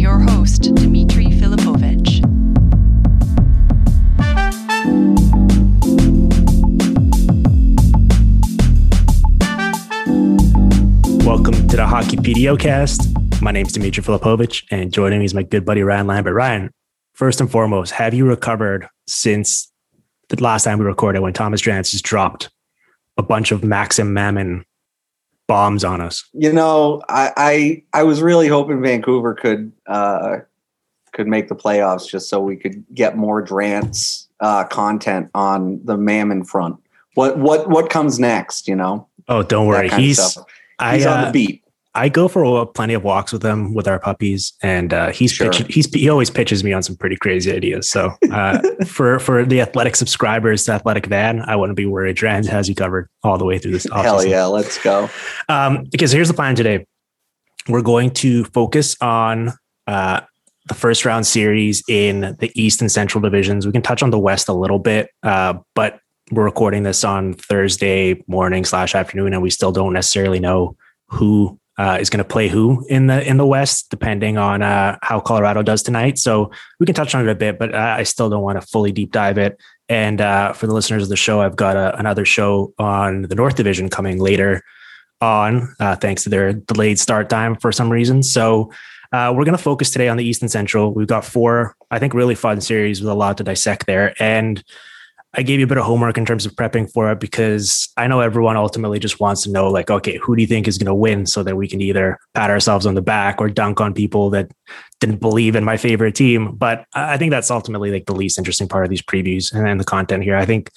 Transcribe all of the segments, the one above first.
Your host, Dmitry Filipovich. Welcome to the Hockey PDOcast. My name is Dmitry Filipovich, and joining me is my good buddy Ryan Lambert. Ryan, first and foremost, have you recovered since the last time we recorded when Thomas Drance just dropped a bunch of Maxim Mammon bombs on us? You know, I I, I was really hoping Vancouver could uh, could make the playoffs just so we could get more Drance uh, content on the Mammon front. What what what comes next? You know. Oh, don't worry. of He's. I, He's on uh, the beat. I go for plenty of walks with him with our puppies, and uh, he's Sure. pitching, he's he always pitches me on some pretty crazy ideas. So uh, for for the athletic subscribers to Athletic Van, I wouldn't be worried. Drance has you covered all the way through this. Hell offseason. yeah, let's go. Um, because here's the plan today. We're going to focus on uh, the first round series in the East and Central divisions. We can touch on the West a little bit, uh, but we're recording this on Thursday morning slash afternoon, and we still don't necessarily know who uh, is going to play who in the in the West, depending on uh, how Colorado does tonight. So we can touch on it a bit, but uh, I still don't want to fully deep dive it. And uh, for the listeners of the show, I've got a, another show on the North Division coming later on, uh, thanks to their delayed start time for some reason. So uh, we're going to focus today on the East and Central. We've got four, I think, really fun series with a lot to dissect there. And I gave you a bit of homework in terms of prepping for it because I know everyone ultimately just wants to know, like, okay, who do you think is going to win so that we can either pat ourselves on the back or dunk on people that didn't believe in my favorite team. But I think that's ultimately like the least interesting part of these previews and the content here. I think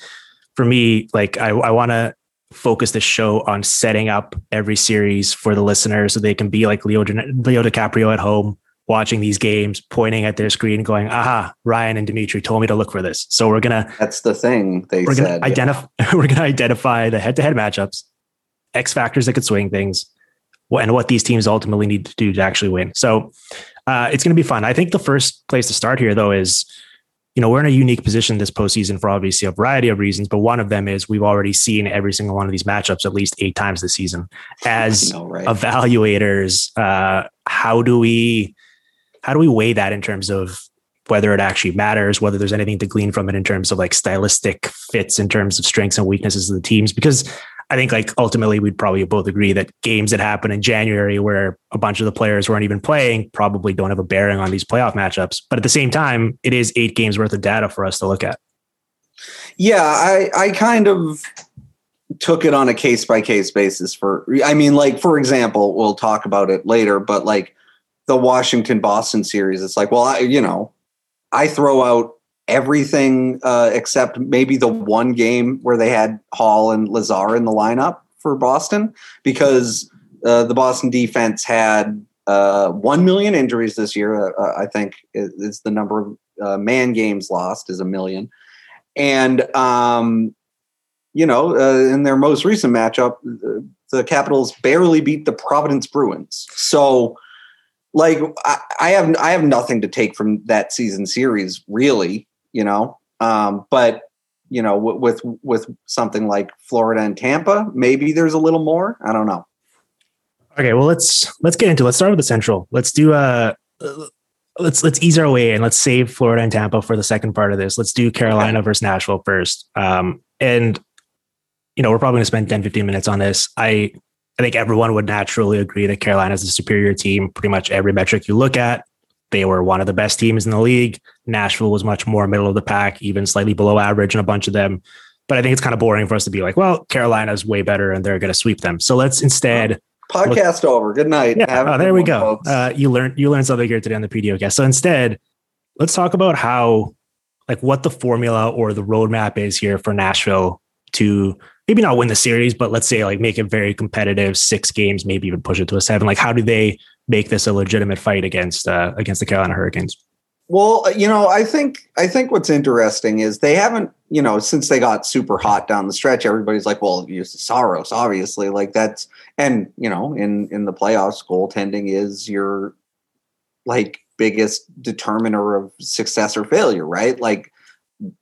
for me, like, I, I want to focus the show on setting up every series for the listeners so they can be like Leo, Leo DiCaprio at home watching these games, pointing at their screen, going, aha, Ryan and Dimitri told me to look for this. So we're going to That's the thing they we're said. going to identify we're going to identify the head-to-head matchups, X factors that could swing things, and what these teams ultimately need to do to actually win. So uh, it's going to be fun. I think the first place to start here, though, is you know we're in a unique position this postseason for obviously a variety of reasons, but one of them is we've already seen every single one of these matchups at least eight times this season. As know, right? evaluators, uh, how do we how do we weigh that in terms of whether it actually matters, whether there's anything to glean from it in terms of like stylistic fits in terms of strengths and weaknesses of the teams? Because I think like ultimately we'd probably both agree that games that happen in January where a bunch of the players weren't even playing probably don't have a bearing on these playoff matchups. But at the same time, it is eight games worth of data for us to look at. Yeah, I I kind of took it on a case by case basis for I mean like for example, we'll talk about it later, but like the Washington Boston series, it's like, well, I you know, I throw out everything uh, except maybe the one game where they had Hall and Lazar in the lineup for Boston because uh, the Boston defense had uh, 1 million injuries this year. Uh, I think is, the number of uh, man games lost is a million. And, um, you know, uh, in their most recent matchup, uh, the Capitals barely beat the Providence Bruins. So, like I, I have I have nothing to take from that season series, really. You know, um, but you know, w- with with something like Florida and Tampa, maybe there's a little more. I don't know. Okay, well let's let's get into. It. Let's start with the Central. Let's do a. Uh, let's let's ease our way and let's save Florida and Tampa for the second part of this. Let's do Carolina okay. versus Nashville first. Um, and you know, we're probably going to spend 10, 15 minutes on this. I I think everyone would naturally agree that Carolina is a superior team. Pretty much every metric you look at, they were one of the best teams in the league. Nashville was much more middle of the pack, even slightly below average in a bunch of them. But I think it's kind of boring for us to be like, well, Carolina's way better and they're going to sweep them. So let's instead podcast look, over. Good night. Yeah, oh, there we go. Uh, you learned you learned something here today on the PDO cast. So instead, let's talk about how, like, what the formula or the roadmap is here for Nashville to maybe not win the series, but let's say like make it very competitive, six games, maybe even push it to a seven. Like, how do they make this a legitimate fight against uh, against the Carolina Hurricanes? Well, uh, you know, I think I think what's interesting is they haven't, you know, since they got super hot down the stretch, everybody's like, well, use Saros, obviously, like that's, and you know, in in the playoffs, goaltending is your like biggest determiner of success or failure, right? Like,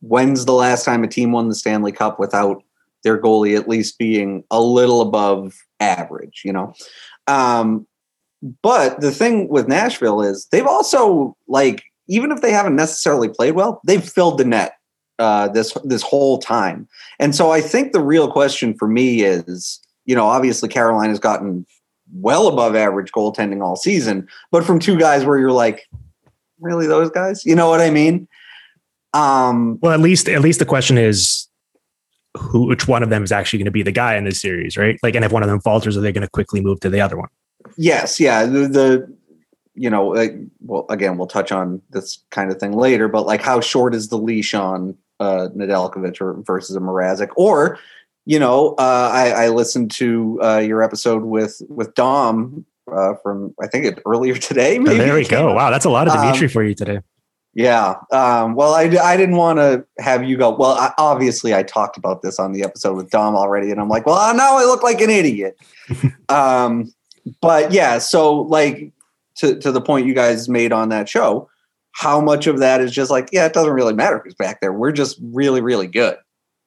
when's the last time a team won the Stanley Cup without their goalie at least being a little above average, you know. Um, but the thing with Nashville is they've also like even if they haven't necessarily played well, they've filled the net uh, this this whole time. And so I think the real question for me is, you know, obviously Carolina's gotten well above average goaltending all season, but from two guys where you're like, really those guys? You know what I mean? Um, well, at least at least the question is who which one of them is actually going to be the guy in this series, right? Like, and if one of them falters, are they going to quickly move to the other one? Yes, yeah. The, the you know, like, well, again, we'll touch on this kind of thing later, but like, how short is the leash on uh, Nedeljkovic versus a Mrazek? Or, you know, uh, I, I listened to uh, your episode with with Dom uh, from I think it earlier today. Maybe oh, there we go. Wow, that's a lot of Dimitri um, for you today. Yeah. Um, well, I, I didn't want to have you go. Well, I, obviously, I talked about this on the episode with Dom already, and I'm like, well, now I look like an idiot. um, but yeah, so like to to the point you guys made on that show, how much of that is just like, yeah, it doesn't really matter who's back there. We're just really, really good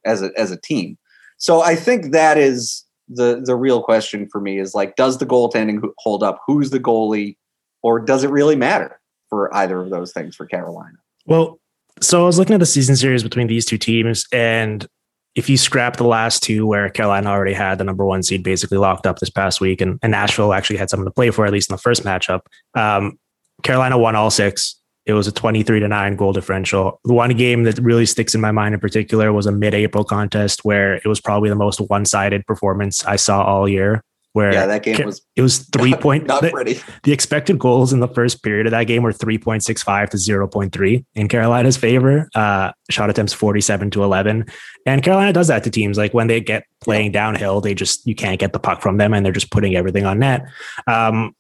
as a as a team. So I think that is the the real question for me is like, does the goaltending hold up? Who's the goalie, or does it really matter? For either of those things for Carolina. Well, so I was looking at the season series between these two teams, and if you scrap the last two where Carolina already had the number one seed basically locked up this past week, and, and Nashville actually had something to play for, at least in the first matchup, um, Carolina won all six. It was a 23 to 9 goal differential. The one game that really sticks in my mind in particular was a mid April contest where it was probably the most one sided performance I saw all year where yeah, that game was it was three not, point not the, pretty. The expected goals in the first period of that game were three point six five to zero point three in Carolina's favor. Uh, shot attempts forty seven to eleven, and Carolina does that to teams like when they get playing downhill, they just you can't get the puck from them, and they're just putting everything on net. Um,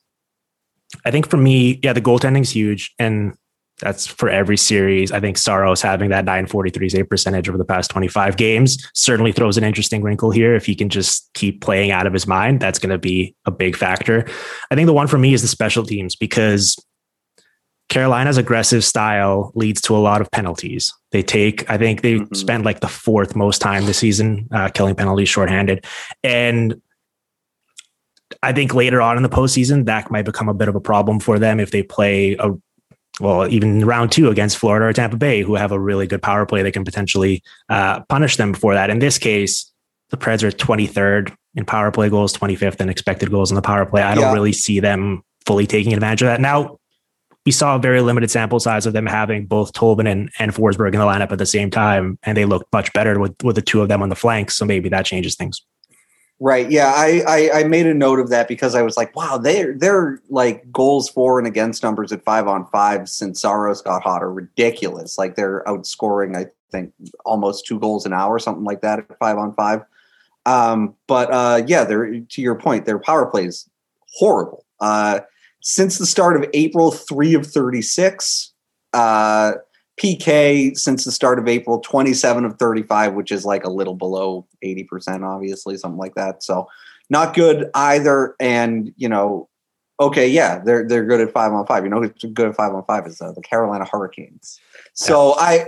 I think for me, yeah, the goaltending's huge, and that's for every series. I think Saros having that 943 save percentage over the past 25 games certainly throws an interesting wrinkle here. If he can just keep playing out of his mind, that's going to be a big factor. I think the one for me is the special teams because Carolina's aggressive style leads to a lot of penalties. They take, I think they mm-hmm. spend like the fourth most time this season uh, killing penalties shorthanded. And I think later on in the postseason, that might become a bit of a problem for them if they play a well, even round two against Florida or Tampa Bay, who have a really good power play, they can potentially uh, punish them for that. In this case, the Preds are 23rd in power play goals, 25th in expected goals in the power play. I don't yeah. really see them fully taking advantage of that. Now, we saw a very limited sample size of them having both Tolvanen and, and Forsberg in the lineup at the same time, and they looked much better with, with the two of them on the flanks. So maybe that changes things. Right. Yeah. I, I, I made a note of that because I was like, wow, they're they're like goals for and against numbers at five on five since Saros got hot are ridiculous. Like they're outscoring, I think, almost two goals an hour, something like that at five on five. Um, but uh, yeah, they're to your point, their power play is horrible. Uh, since the start of April, three of thirty six. Uh, PK since the start of April, 27 of 35, which is like a little below 80%, obviously, something like that. So not good either. And, you know, okay, yeah, they're they're good at five on five. You know who's good at five on five is uh, the Carolina Hurricanes. So yeah. I,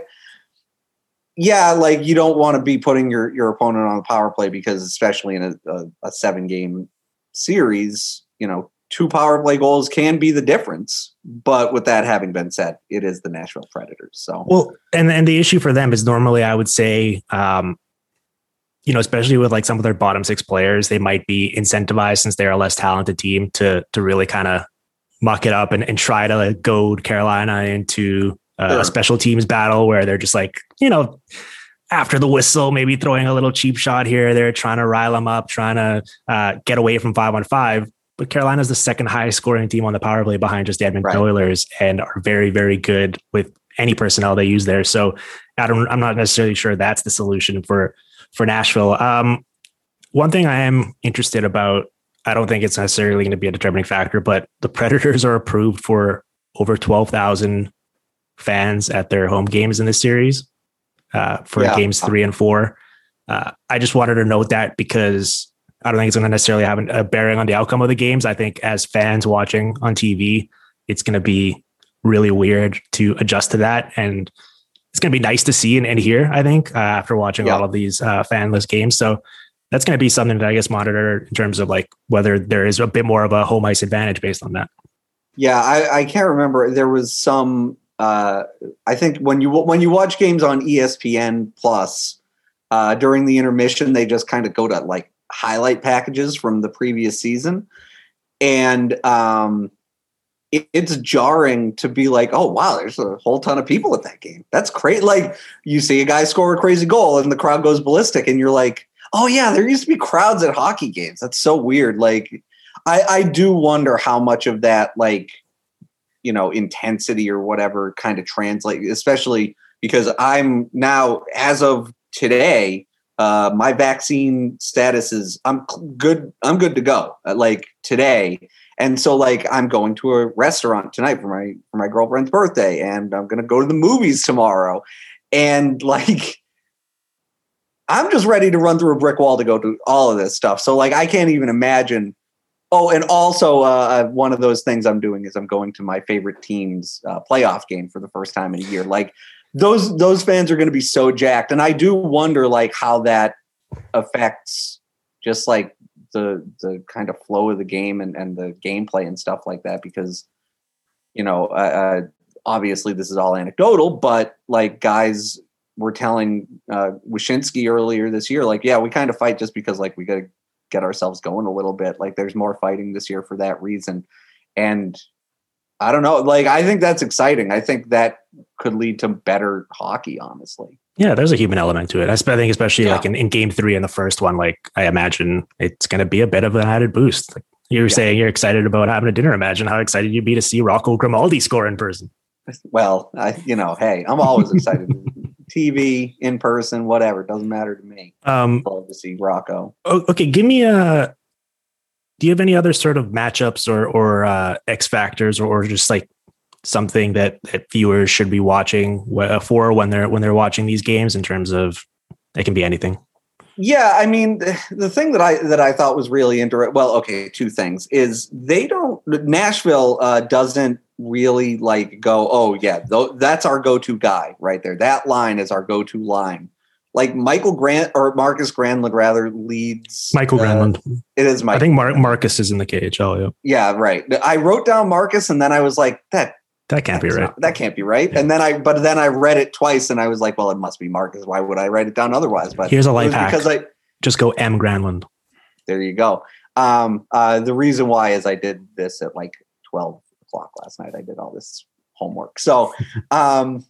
yeah, like you don't want to be putting your your opponent on the power play because especially in a, a, a seven game series, you know, two power play goals can be the difference. But with that having been said, it is the Nashville Predators. So well, and and the issue for them is normally I would say um, you know, especially with like some of their bottom six players, they might be incentivized since they're a less talented team to to really kind of muck it up and, and try to like goad Carolina into uh, sure. a special teams battle where they're just like, you know, after the whistle, maybe throwing a little cheap shot here. They're trying to rile them up, trying to uh, get away from five on five. But Carolina's the second highest scoring team on the power play behind just the Edmonton right. Oilers and are very, very good with any personnel they use there. So I don't, I'm not necessarily sure that's the solution for for Nashville. Um, one thing I am interested about, I don't think it's necessarily going to be a determining factor, but the Predators are approved for over 12,000 fans at their home games in this series uh, for yeah. games three and four. Uh, I just wanted to note that because I don't think it's going to necessarily have a bearing on the outcome of the games. I think as fans watching on TV, it's going to be really weird to adjust to that. And it's going to be nice to see and, and hear, I think, uh, after watching yeah. all of these uh, fanless games. So that's going to be something that I guess monitor in terms of like whether there is a bit more of a home ice advantage based on that. Yeah, I, I can't remember. There was some. Uh, I think when you when you watch games on ESPN Plus uh, during the intermission, they just kind of go to like highlight packages from the previous season, and um, it's jarring to be like, oh wow, there's a whole ton of people at that game. That's great. Like you see a guy score a crazy goal and the crowd goes ballistic, and you're like, oh yeah, there used to be crowds at hockey games. That's so weird. Like I, I do wonder how much of that like you know intensity or whatever kind of translate, especially because I'm now as of today. Uh, my vaccine status is I'm good. I'm good to go. Uh, like today, and so like I'm going to a restaurant tonight for my for my girlfriend's birthday and I'm to go to the movies tomorrow. And like I'm just ready to run through a brick wall to go to all of this stuff. So like I can't even imagine Oh, and also uh, uh, one of those things I'm doing is I'm going to my favorite team's uh, playoff game for the first time in a year. Like those those fans are going to be so jacked, and I do wonder like how that affects just like the the kind of flow of the game and, and the gameplay and stuff like that because you know uh, obviously this is all anecdotal but like guys were telling uh Wyshynski earlier this year like yeah we kind of fight just because like we got to get ourselves going a little bit. Like there's more fighting this year for that reason. And I don't know like I think that's exciting. I think that could lead to better hockey honestly yeah, there's a human element to it. I think, especially yeah. like in, in game three in the first one, like I imagine it's going to be a bit of an added boost. Like you were yeah. saying, you're excited about having a dinner. Imagine how excited you'd be to see Rocco Grimaldi score in person. Well, I, you know, hey, I'm always excited. TV, in person, whatever, doesn't matter to me. Um, love to see Rocco. Okay, give me a. Do you have any other sort of matchups or or uh, X factors or, or just like something that, that viewers should be watching for when they're when they're watching these games in terms of it can be anything. Yeah i mean the thing that i that i thought was really interesting well okay two things is they don't nashville uh, doesn't really like go oh yeah th- that's our go-to guy right there. That line is our go-to line. Like michael grant or marcus granlund rather leads michael uh, granlund. it is Michael. i think Mar- marcus is in the khl yeah. Yeah right. I wrote down marcus and then i was like that that can't be right. Not, that can't be right. Yeah. And then I, but then I read it twice, and I was like, well, it must be Marcus. Why would I write it down otherwise? But here's a life hack. Because I just go M Granlund. There you go. Um, uh, the reason why is I did this at like twelve o'clock last night. I did all this homework. So, um,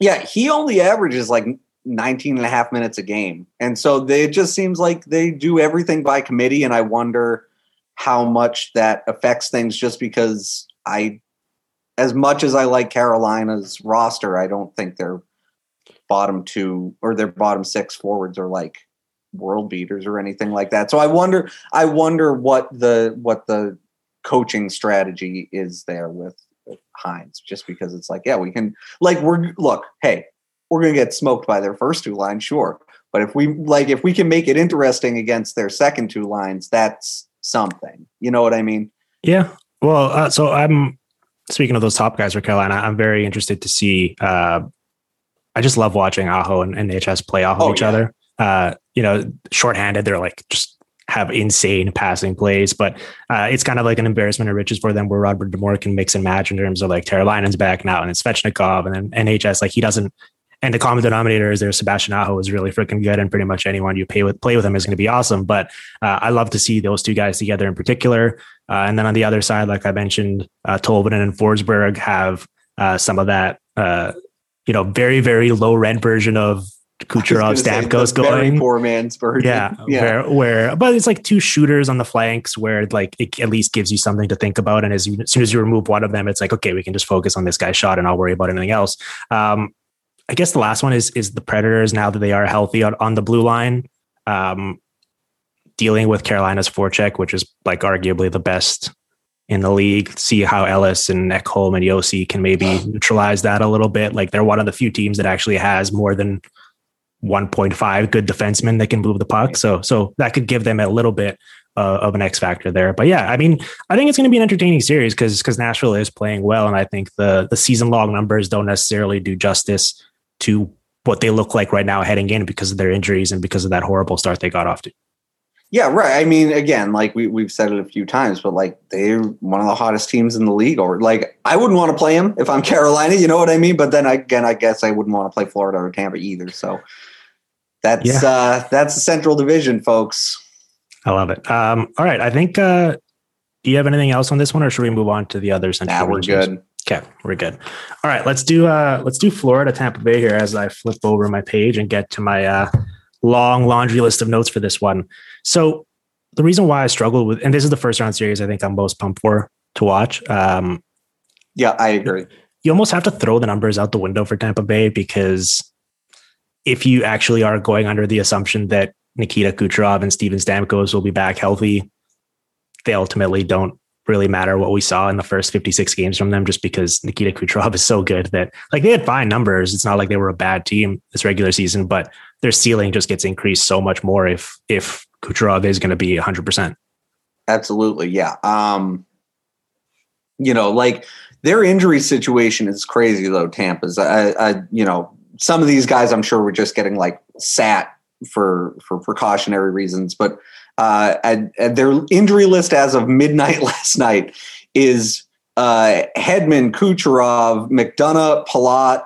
yeah, he only averages like 19 and a half minutes a game. And so they, it just seems like they do everything by committee. And I wonder how much that affects things just because I as much as I like Carolina's roster, I don't think their bottom two or their bottom six forwards are like world beaters or anything like that. So I wonder, I wonder what the what the coaching strategy is there with, with Hynes, just because it's like, yeah, we can like we're look, hey, we're gonna get smoked by their first two lines, sure. But if we like if we can make it interesting against their second two lines, that's something. You know what I mean? Yeah. Well, uh, so I'm speaking of those top guys for Carolina. I'm very interested to see. Uh, I just love watching Aho and, and HS play off of Oh, each yeah. other. Uh, you know, shorthanded, they're like just have insane passing plays, but uh, it's kind of like an embarrassment of riches for them where Rod Brind'Amour can mix and match in terms of like Carolina's back now and it's Svechnikov and then Necas, like he doesn't. And the common denominator is there. Sebastian Aho is really freaking good, and pretty much anyone you pay with play with him is going to be awesome. But uh, I love to see those two guys together in particular. Uh, and then on the other side, like I mentioned, uh, Tolvanen and Forsberg have uh, some of that, uh, you know, very very low rent version of Kucherov, Stamkos going. poor man's version. Yeah, yeah. Where, where, but it's like two shooters on the flanks where like it at least gives you something to think about. And as, you, as soon as you remove one of them, it's like okay, we can just focus on this guy's shot and I'll worry about anything else. Um, I guess the last one is is the Predators now that they are healthy on, on the blue line, um, dealing with Carolina's forecheck, which is like arguably the best in the league. See how Ellis and Ekholm and Josi can maybe neutralize that a little bit. Like they're one of the few teams that actually has more than 1.5 good defensemen that can move the puck. So so that could give them a little bit uh, of an X factor there. But yeah, I mean, I think it's going to be an entertaining series because because Nashville is playing well, and I think the the season long numbers don't necessarily do justice to what they look like right now heading in because of their injuries and because of that horrible start they got off to. Yeah, right. I mean, again, like we we've said it a few times, but like they're one of the hottest teams in the league. Or like I wouldn't want to play them if I'm Carolina. You know what I mean? But then again, I guess I wouldn't want to play Florida or Tampa either. So that's Yeah. uh that's the Central Division, folks. I love it. Um, all right, I think. Uh, do you have anything else on this one, or should we move on to the other central? Nah, we're Division good. Okay, we're good. All right, let's do uh let's do Florida Tampa Bay here as I flip over my page and get to my uh long laundry list of notes for this one. So the reason why I struggled with and this is the first round series I think I'm most pumped for to watch. Um Yeah, I agree. you almost have to throw the numbers out the window for Tampa Bay because if you actually are going under the assumption that Nikita Kucherov and Steven Stamkos will be back healthy, they ultimately don't really matter what we saw in the first 56 games from them just because Nikita Kucherov is so good that like they had fine numbers. It's not like they were a bad team this regular season, but their ceiling just gets increased so much more if if Kucherov is going to be 100%. Absolutely, yeah. Um, you know, like their injury situation is crazy though. Tampa's, I, I, you know, some of these guys I'm sure were just getting like sat for for precautionary reasons, but uh, and, and their injury list as of midnight last night is uh, Hedman, Kucherov, McDonagh, Palat,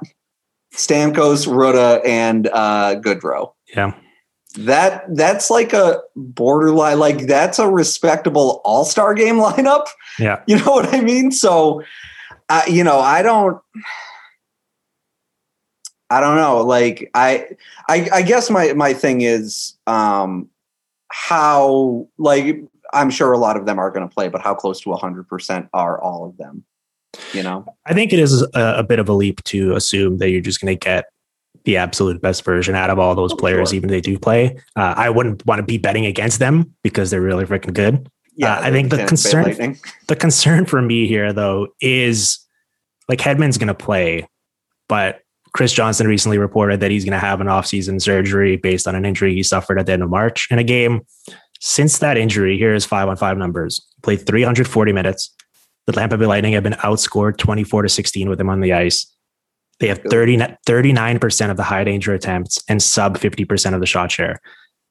Stamkos, Rutta, and uh, Goodrow Yeah. that that's like a borderline like that's a respectable all-star game lineup Yeah. you know what i mean so uh, you know i don't i don't know like I, I i guess my my thing is um how like i'm sure a lot of them are going to play but how close to 100% are all of them you know I think it is a, a bit of a leap to assume that you're just going to get the absolute best version out of all those Oh, players, sure. even if they do play. Uh, I wouldn't want to be betting against them because they're really freaking good. Uh, I think the concern- The concern for me here, though, is like Hedman's going to play, but Chris Johnson recently reported that he's going to have an offseason surgery based on an injury he suffered at the end of March in a game. Since that injury, here is five on five numbers. Played 340 minutes. The Tampa Bay Lightning have been outscored 24 to 16 with him on the ice. They have 30, 39% of the high danger attempts and sub 50% of the shot share.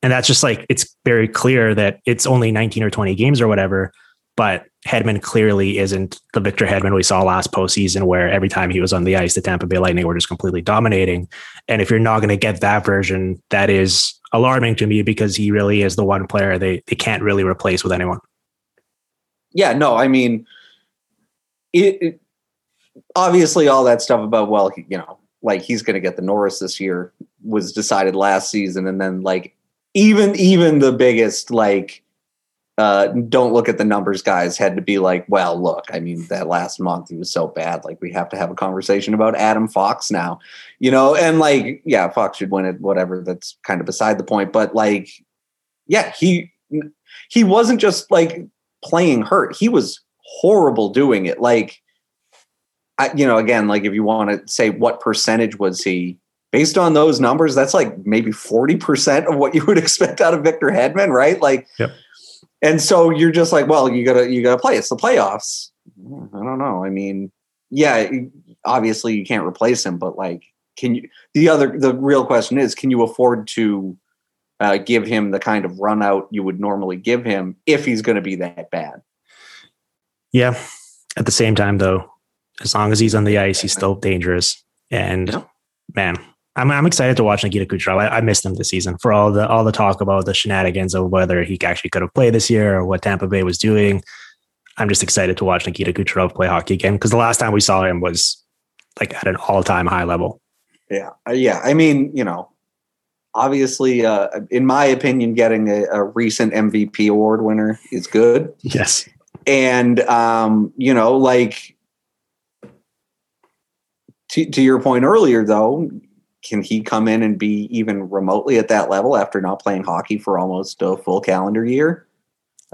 And that's just like, it's very clear that it's only 19 or 20 games or whatever. But Hedman clearly isn't the Victor Hedman we saw last postseason, where every time he was on the ice, the Tampa Bay Lightning were just completely dominating. And if you're not going to get that version, that is alarming to me because he really is the one player they, they can't really replace with anyone. yeah no i mean it, it- obviously all that stuff about well you know like he's going to get the norris this year was decided last season and then like even even the biggest like uh don't look at the numbers guys had to be like well look i mean that last month he was so bad like we have to have a conversation about adam fox now you know and like yeah fox should win it whatever that's kind of beside the point but like yeah he he wasn't just like playing hurt. He was horrible doing it. Like, I, you know, again, like if you want to say what percentage was he based on those numbers, that's like maybe 40% of what you would expect out of Victor Hedman, right? Like, Yep. And so you're just like, well, you gotta, you gotta play. It's the playoffs. I don't know. I mean, yeah, obviously you can't replace him, but like, can you? The other, the real question is, can you afford to uh, give him the kind of run out you would normally give him if he's going to be that bad? Yeah. At the same time, though, as long as he's on the ice, he's still dangerous. And Yeah. man, I'm I'm excited to watch Nikita Kucherov. I, I missed him this season for all the all the talk about the shenanigans of whether he actually could have played this year or what Tampa Bay was doing. I'm just excited to watch Nikita Kucherov play hockey again because the last time we saw him was like at an all time high level. Yeah, Uh, yeah. I mean, you know, obviously, uh, in my opinion, getting a, a recent MVP award winner is good. Yes. and um, you know, like to, to your point earlier, though, can he come in and be even remotely at that level after not playing hockey for almost a full calendar year?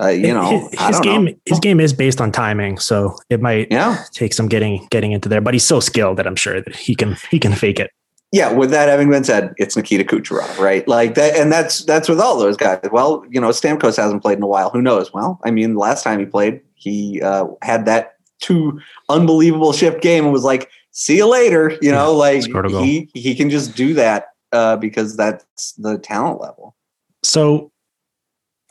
Uh, you know, his, I his don't game know. his game is based on timing, so it might Yeah, take some getting getting into there. But he's so skilled that I'm sure that he can he can fake it. yeah. With that having been said, it's Nikita Kucherov, right? Like that, and that's that's with all those guys. Well, you know, Stamkos hasn't played in a while. Who knows? Well, I mean, the last time he played, he uh, had that two unbelievable shift game and was like, "See you later." You know, like a goal. he he can just do that uh, because that's the talent level. So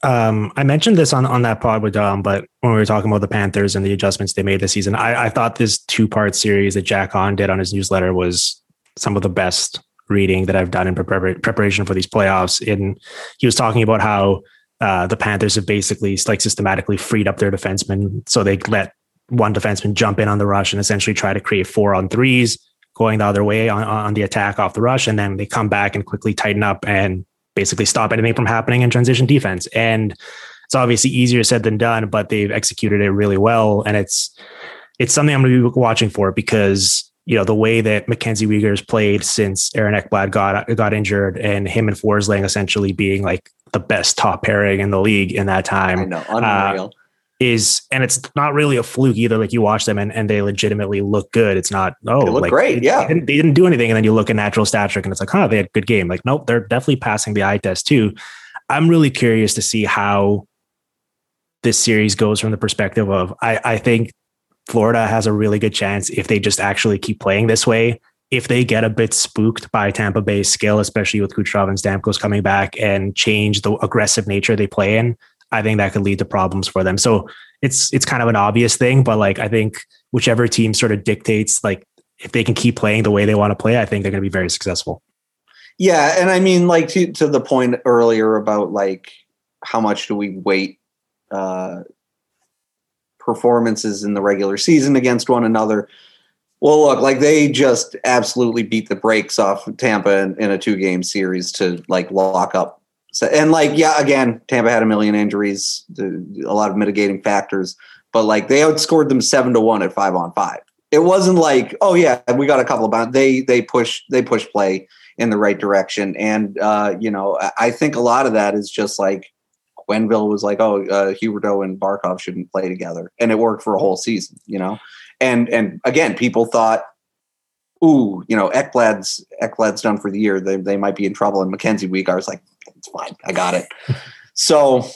um, I mentioned this on, on that pod with Dom, but when we were talking about the Panthers and the adjustments they made this season, I, I thought this two part series that Jack Han did on his newsletter was some of the best reading that I've done in prepar- preparation for these playoffs. And he was talking about how uh, the Panthers have basically like systematically freed up their defensemen. So they let one defenseman jump in on the rush and essentially try to create four on threes going the other way on, on the attack off the rush. And then they come back and quickly tighten up and basically stop anything from happening in transition defense. And it's obviously easier said than done, but they've executed it really well. And it's it's something I'm going to be watching for because you know the way that Mackenzie Weegar has played since Aaron Ekblad got got injured, and him and Forsling essentially being like the best top pairing in the league in that time. I know, unreal. Uh, is, and it's not really a fluke either. Like you watch them and, and they legitimately look good. It's not oh They look like, great, yeah. they didn't, they didn't do anything, and then you look at natural stat trick and it's like huh they had a good game. Like nope, they're definitely passing the eye test too. I'm really curious to see how this series goes from the perspective of I, I think Florida has a really good chance if they just actually keep playing this way. If they get a bit spooked by Tampa Bay's skill, especially with Kucherov and Stamkos coming back and change the aggressive nature they play in, I think that could lead to problems for them. So it's it's kind of an obvious thing, but like I think whichever team sort of dictates like if they can keep playing the way they want to play, I think they're going to be very successful. Yeah, and I mean, like to to the point earlier about like how much do we weight uh, performances in the regular season against one another? Well, look, like they just absolutely beat the brakes off of Tampa in, in a two game series to like lock up. So, and like, yeah, again, Tampa had a million injuries, a lot of mitigating factors, but like they outscored them seven to one at five on five. It wasn't like, oh yeah, we got a couple of bounds. They they push they push play in the right direction. And uh, you know, I- I think a lot of that is just like Quenneville was like, "Oh, uh, Huberdeau and Barkov shouldn't play together," and it worked for a whole season. You know, and and again, people thought, "Ooh, you know, Ekblad's Ekblad's done for the year. They they might be in trouble." And Mackenzie Weegar was like, "It's fine, I got it." so,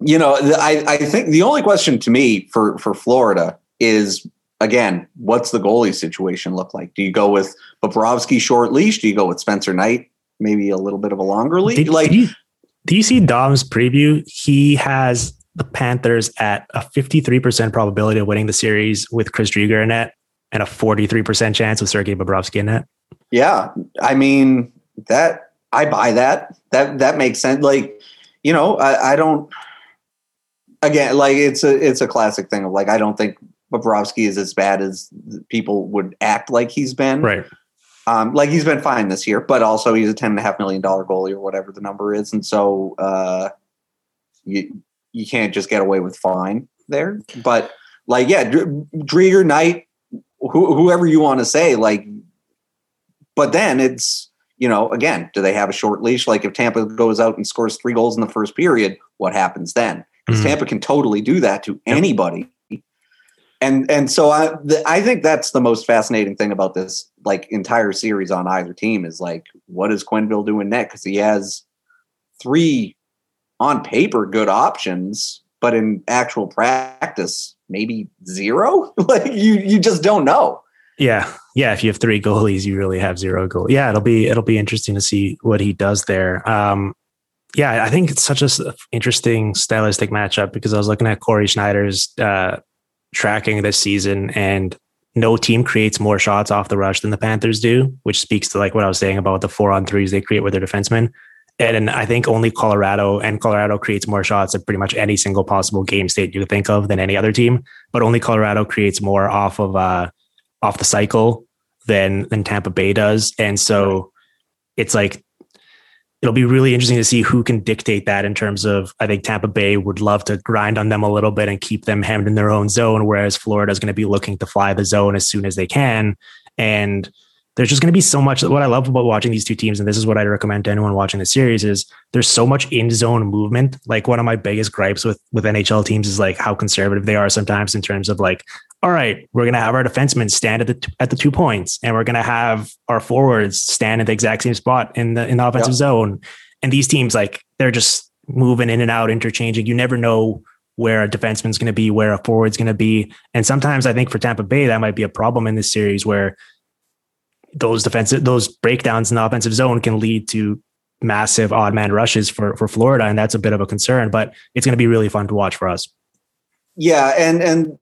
you know, I I think the only question to me for for Florida is again, what's the goalie situation look like? Do you go with Bobrovsky short leash? Do you go with Spencer Knight? Maybe a little bit of a longer leash. Did, like, did you, do you see Dom's preview? He has the Panthers at a 53% probability of winning the series with Chris Driedger in net and a 43% chance with Sergei Bobrovsky in net. yeah, I mean that I buy that. That that makes sense. Like, you know, I, I don't. Again, like it's a it's a classic thing of like I don't think Bobrovsky is as bad as people would act like he's been. Right. Um, like he's been fine this year, but also he's a ten and a half million dollar goalie or whatever the number is, and so uh, you you can't just get away with fine there. But like, yeah, Dr- Driedger, Knight, who, whoever you want to say, like, but then it's you know, again, do they have a short leash? Like if Tampa goes out and scores three goals in the first period, what happens then? Because Mhm. Tampa can totally do that to anybody. And and so I the, I think that's the most fascinating thing about this like entire series on either team is like what is Quenneville doing next? Because he has three on paper good options, but in actual practice maybe zero. like you you just don't know. Yeah, yeah. If you have three goalies, you really have zero goal. Yeah, it'll be it'll be interesting to see what he does there. Um, yeah, I think it's such a interesting stylistic matchup because I was looking at Corey Sznajder's uh, tracking this season, and no team creates more shots off the rush than the Panthers do, which speaks to like what I was saying about the four on threes they create with their defensemen. And I think only Colorado and Colorado creates more shots at pretty much any single possible game state you could think of than any other team. But only Colorado creates more off of uh, off the cycle than than Tampa Bay does. And so it's like it'll be really interesting to see who can dictate that in terms of I think Tampa Bay would love to grind on them a little bit and keep them hemmed in their own zone, whereas Florida is going to be looking to fly the zone as soon as they can. And there's just going to be so much what I love about watching these two teams, and this is what I'd recommend to anyone watching the series is there's so much in zone movement. Like one of my biggest gripes with with NHL teams is like how conservative they are sometimes in terms of like, all right, we're gonna have our defensemen stand at the at the two points, and we're gonna have our forwards stand at the exact same spot in the in the offensive zone. And these teams like they're just moving in and out, interchanging. You never know where a defenseman's going to be, where a forward's going to be. And sometimes I think for Tampa Bay, that might be a problem in this series where those defensive those breakdowns in the offensive zone can lead to massive odd man rushes for for Florida, and that's a bit of a concern. But it's going to be really fun to watch for us. Yeah, and and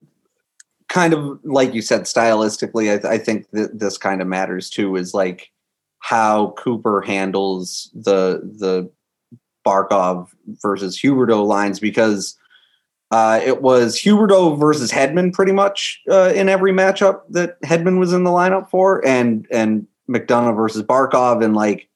kind of like you said, stylistically, I, th- I think that this kind of matters too. Is like how Cooper handles the the Barkov versus Huberdeau lines because uh, it was Huberdeau versus Hedman pretty much uh, in every matchup that Hedman was in the lineup for, and and McDonagh versus Barkov, and like,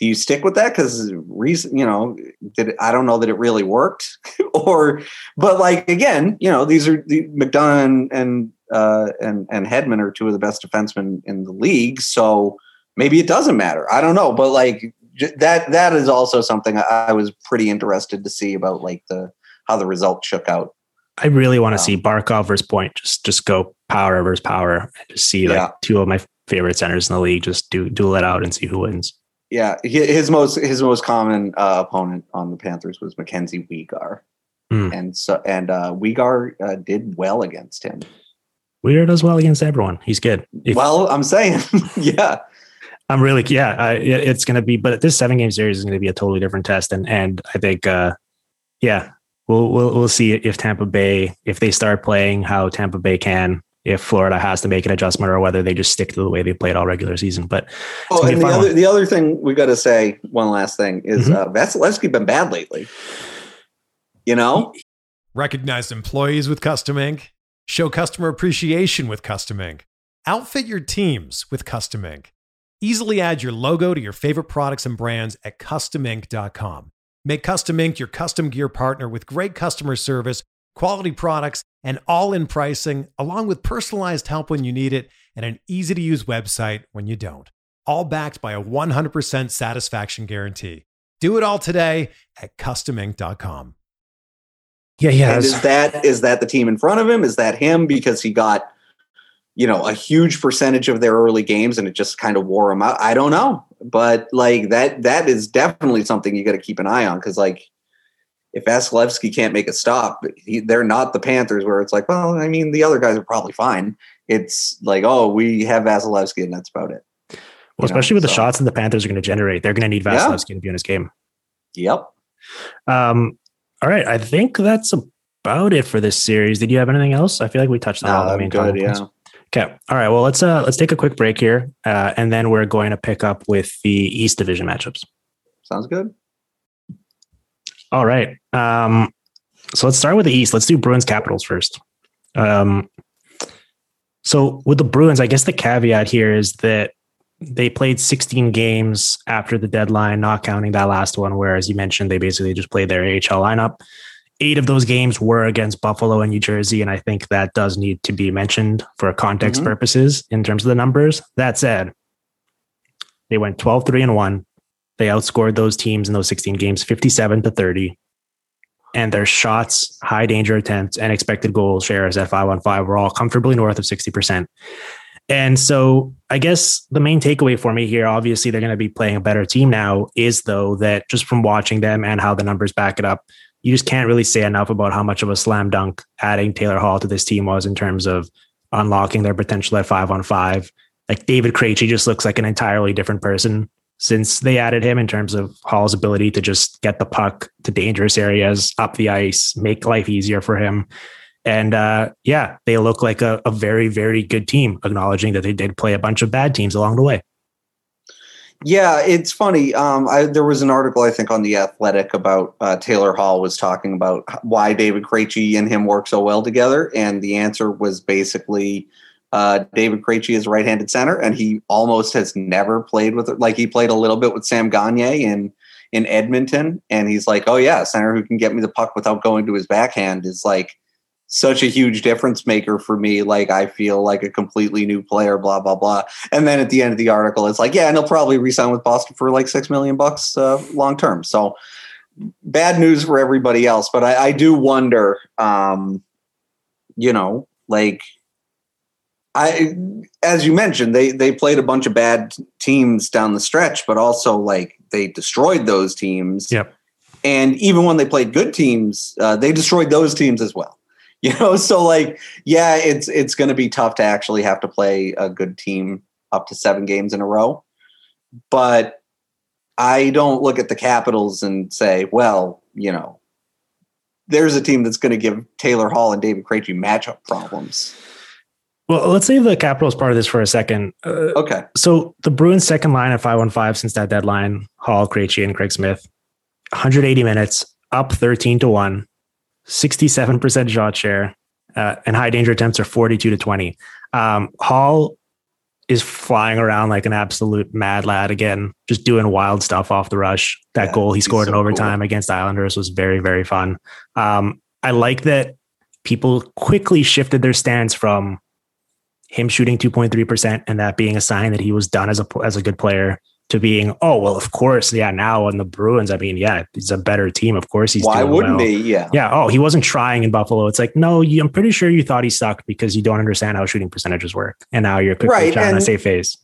do you stick with that? Because reason, you know, did it, I don't know that it really worked, or but like again, you know, these are the McDonagh and and, uh, and and Hedman are two of the best defensemen in the league, so maybe it doesn't matter. I don't know, but like that that is also something I, I was pretty interested to see about like the how the result shook out. I really want to um, see Barkov versus Point just just go power versus power and just see like yeah. two of my favorite centers in the league just do duel it out and see who wins. Yeah, his most his most common uh, opponent on the Panthers was Mackenzie Weegar, mm. and so and uh, Weegar uh, did well against him. Weegar does well against everyone. He's good. If, well, I'm saying, yeah. I'm really yeah. I, it's going to be, but this seven game series is going to be a totally different test, and and I think uh, yeah, we'll we'll we'll see if Tampa Bay if they start playing how Tampa Bay can. If Florida has to make an adjustment, or whether they just stick to the way they played all regular season, but oh, and the other one. the other thing we got to say one last thing is mm-hmm. uh, Vasilevskiy been bad lately. You know, recognized employees with Custom Ink, show customer appreciation with Custom Ink, outfit your teams with Custom Ink. Easily add your logo to your favorite products and brands at customink.com. Make Custom Ink your custom gear partner with great customer service, quality products, and all in pricing, along with personalized help when you need it and an easy to use website when you don't. All backed by a 100% satisfaction guarantee. Do it all today at customink.com. Yeah, yeah. And is that is that the team in front of him? Is that him because he got you know a huge percentage of their early games and it just kind of wore him out? I don't know but like that that is definitely something you got to keep an eye on because like if Vasilevskiy can't make a stop, he, they're not the Panthers where it's like, well, I mean, the other guys are probably fine. It's like, oh, we have Vasilevskiy and that's about it. Well, especially know? with the shots that the Panthers are going to generate, they're going to need Vasilevskiy yeah. to be in his game. Yep. Um, all right, I think that's about it for this series. Did you have anything else? I feel like we touched on all the main good, yeah. Okay. All right. Well, let's uh let's take a quick break here, uh, and then we're going to pick up with the East Division matchups. Sounds good. All right. Um, so let's start with the East. Let's do Bruins Capitals first. Um, so with the Bruins, I guess the caveat here is that they played 16 games after the deadline, not counting that last one, where, as you mentioned, they basically just played their AHL lineup eight of those games were against Buffalo and New Jersey. And I think that does need to be mentioned for context mm-hmm. purposes in terms of the numbers. That said, they went 12 3 and 1. They outscored those teams in those 16 games 57 to 30. And their shots, high danger attempts, and expected goal shares at 515 were all comfortably north of 60%. And so I guess the main takeaway for me here, obviously they're going to be playing a better team now, is though that just from watching them and how the numbers back it up, you just can't really say enough about how much of a slam dunk adding Taylor Hall to this team was in terms of unlocking their potential at five on five. Like David Krejci just looks like an entirely different person since they added him in terms of Hall's ability to just get the puck to dangerous areas up the ice, make life easier for him. And uh, yeah, they look like a, a very, very good team, acknowledging that they did play a bunch of bad teams along the way. Yeah, it's funny. Um, I, there was an article I think on the Athletic about uh, Taylor Hall was talking about why David Krejci and him work so well together, and the answer was basically uh, David Krejci is a right-handed center, and he almost has never played with it. Like he played a little bit with Sam Gagner in in Edmonton, and he's like, "Oh yeah, center who can get me the puck without going to his backhand is like such a huge difference maker for me. Like I feel like a completely new player, blah blah blah. And then at the end of the article, it's like, yeah, and he'll probably resign with Boston for like six million bucks uh, long term. So bad news for everybody else. But I, I do wonder, um, you know, like I, as you mentioned, they they played a bunch of bad teams down the stretch, but also like they destroyed those teams. Yep. And even when they played good teams, uh, they destroyed those teams as well. you know so like yeah it's it's going to be tough to actually have to play a good team up to seven games in a row but i don't look at the capitals and say well you know there's a team that's going to give taylor hall and david Krejci matchup problems well, let's save the Capitals part of this for a second. Uh, okay. So the Bruins' second line at 515 since that deadline, Hall, Krejci, and Craig Smith, 180 minutes, up 13 to 1. 67% shot share, uh, and high danger attempts are 42 to 20. Um, Hall is flying around like an absolute mad lad again, just doing wild stuff off the rush. That yeah, goal he scored so in overtime cool. against Islanders was very, very fun. Um, I like that people quickly shifted their stance from him shooting 2.3% and that being a sign that he was done as a as a good player to being, oh well, of course, yeah. Now on the Bruins, I mean, yeah, he's a better team. Of course, he's. Why wouldn't well. he? Yeah, yeah. Oh, he wasn't trying in Buffalo. It's like, no, you, I'm pretty sure you thought he sucked because you don't understand how shooting percentages work, and now you're quickly right. trying to save face.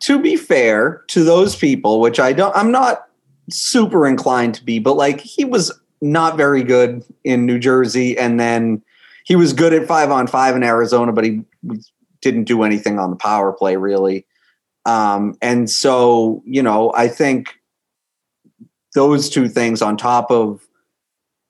To be fair to those people, which I don't, I'm not super inclined to be, but like he was not very good in New Jersey, and then he was good at five on five in Arizona, but he didn't do anything on the power play really. Um, and so, you know, I think those two things on top of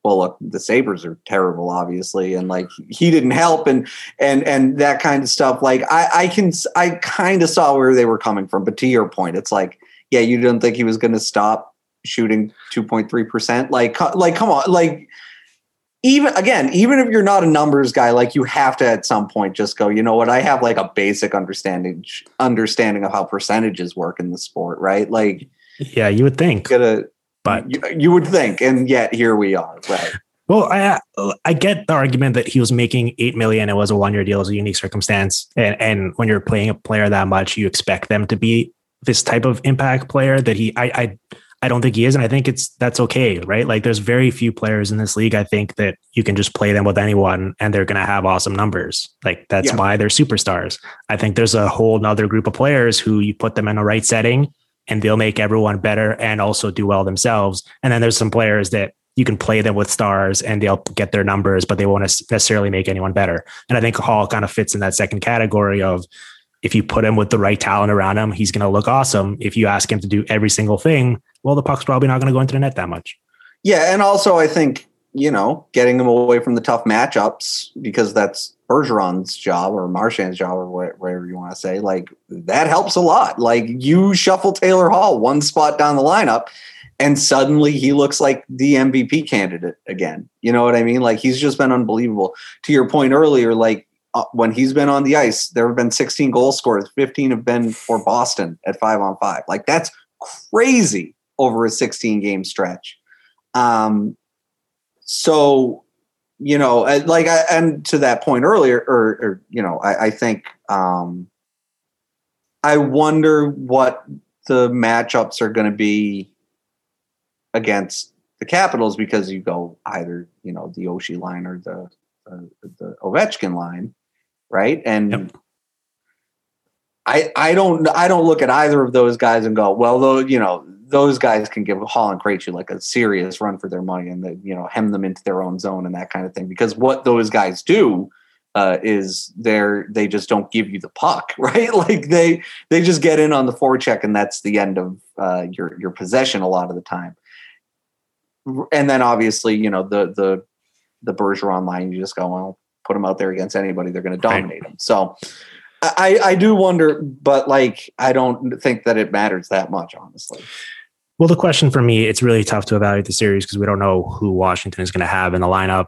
well look the sabres are terrible obviously and like he didn't help and and and that kind of stuff like i i can i kind of saw where they were coming from but to your point it's like yeah you didn't think he was going to stop shooting 2.3% like like come on like even again, even if you're not a numbers guy, like you have to at some point just go, you know what, I have like a basic understanding understanding of how percentages work in the sport, right? Like Yeah, you would think. Gotta, but you, you would think, and yet here we are, right? Well, I I get the argument that he was making eight million. It was a one year deal. It was a unique circumstance, and and when you're playing a player that much, you expect them to be this type of impact player. That he, I, I I don't think he is. And I think it's that's okay, right? Like there's very few players in this league. I think that you can just play them with anyone and they're gonna have awesome numbers. Like that's yeah. why they're superstars. I think there's a whole nother group of players who you put them in the right setting and they'll make everyone better and also do well themselves. And then there's some players that you can play them with stars and they'll get their numbers, but they won't necessarily make anyone better. And I think Hall kind of fits in that second category of if you put him with the right talent around him, he's going to look awesome. If you ask him to do every single thing, well, the puck's probably not going to go into the net that much. Yeah, and also I think you know getting him away from the tough matchups because that's Bergeron's job or Marchand's job or whatever you want to say. Like that helps a lot. Like you shuffle Taylor Hall one spot down the lineup, and suddenly he looks like the MVP candidate again. You know what I mean? Like he's just been unbelievable. To your point earlier, like when he's been on the ice, there have been 16 goal scorers. 15 have been for Boston at five on five. Like that's crazy over a 16 game stretch. Um, so, you know, like, I, and to that point earlier, or, or you know, I, I think, um, I wonder what the matchups are going to be against the Capitals because you go either, you know, the Oshie line or the, the, the Ovechkin line right? And yep. I I don't I don't look at either of those guys and go, well, though you know those guys can give Hall and Krejci like a serious run for their money and they, you know, hem them into their own zone and that kind of thing. Because what those guys do uh, is they're they just don't give you the puck, right? Like they they just get in on the forecheck and that's the end of uh, your your possession a lot of the time. And then obviously, you know, the the the Bergeron line, you just go, well, put them out there against anybody, they're going to dominate right. them. So I, I do wonder, but like I don't think that it matters that much, honestly. Well, the question for me, it's really tough to evaluate the series because we don't know who Washington is going to have in the lineup.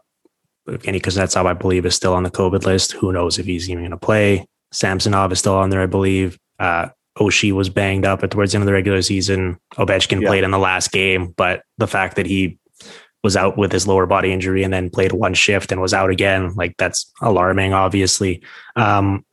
Evgeny Kuznetsov, I believe, is still on the COVID list. Who knows if he's even going to play? Samsonov is still on there, I believe. Uh, Oshie was banged up at towards the end of the regular season. Ovechkin yeah. played in the last game, but the fact that he was out with his lower body injury and then played one shift and was out again, like that's alarming, obviously. Um,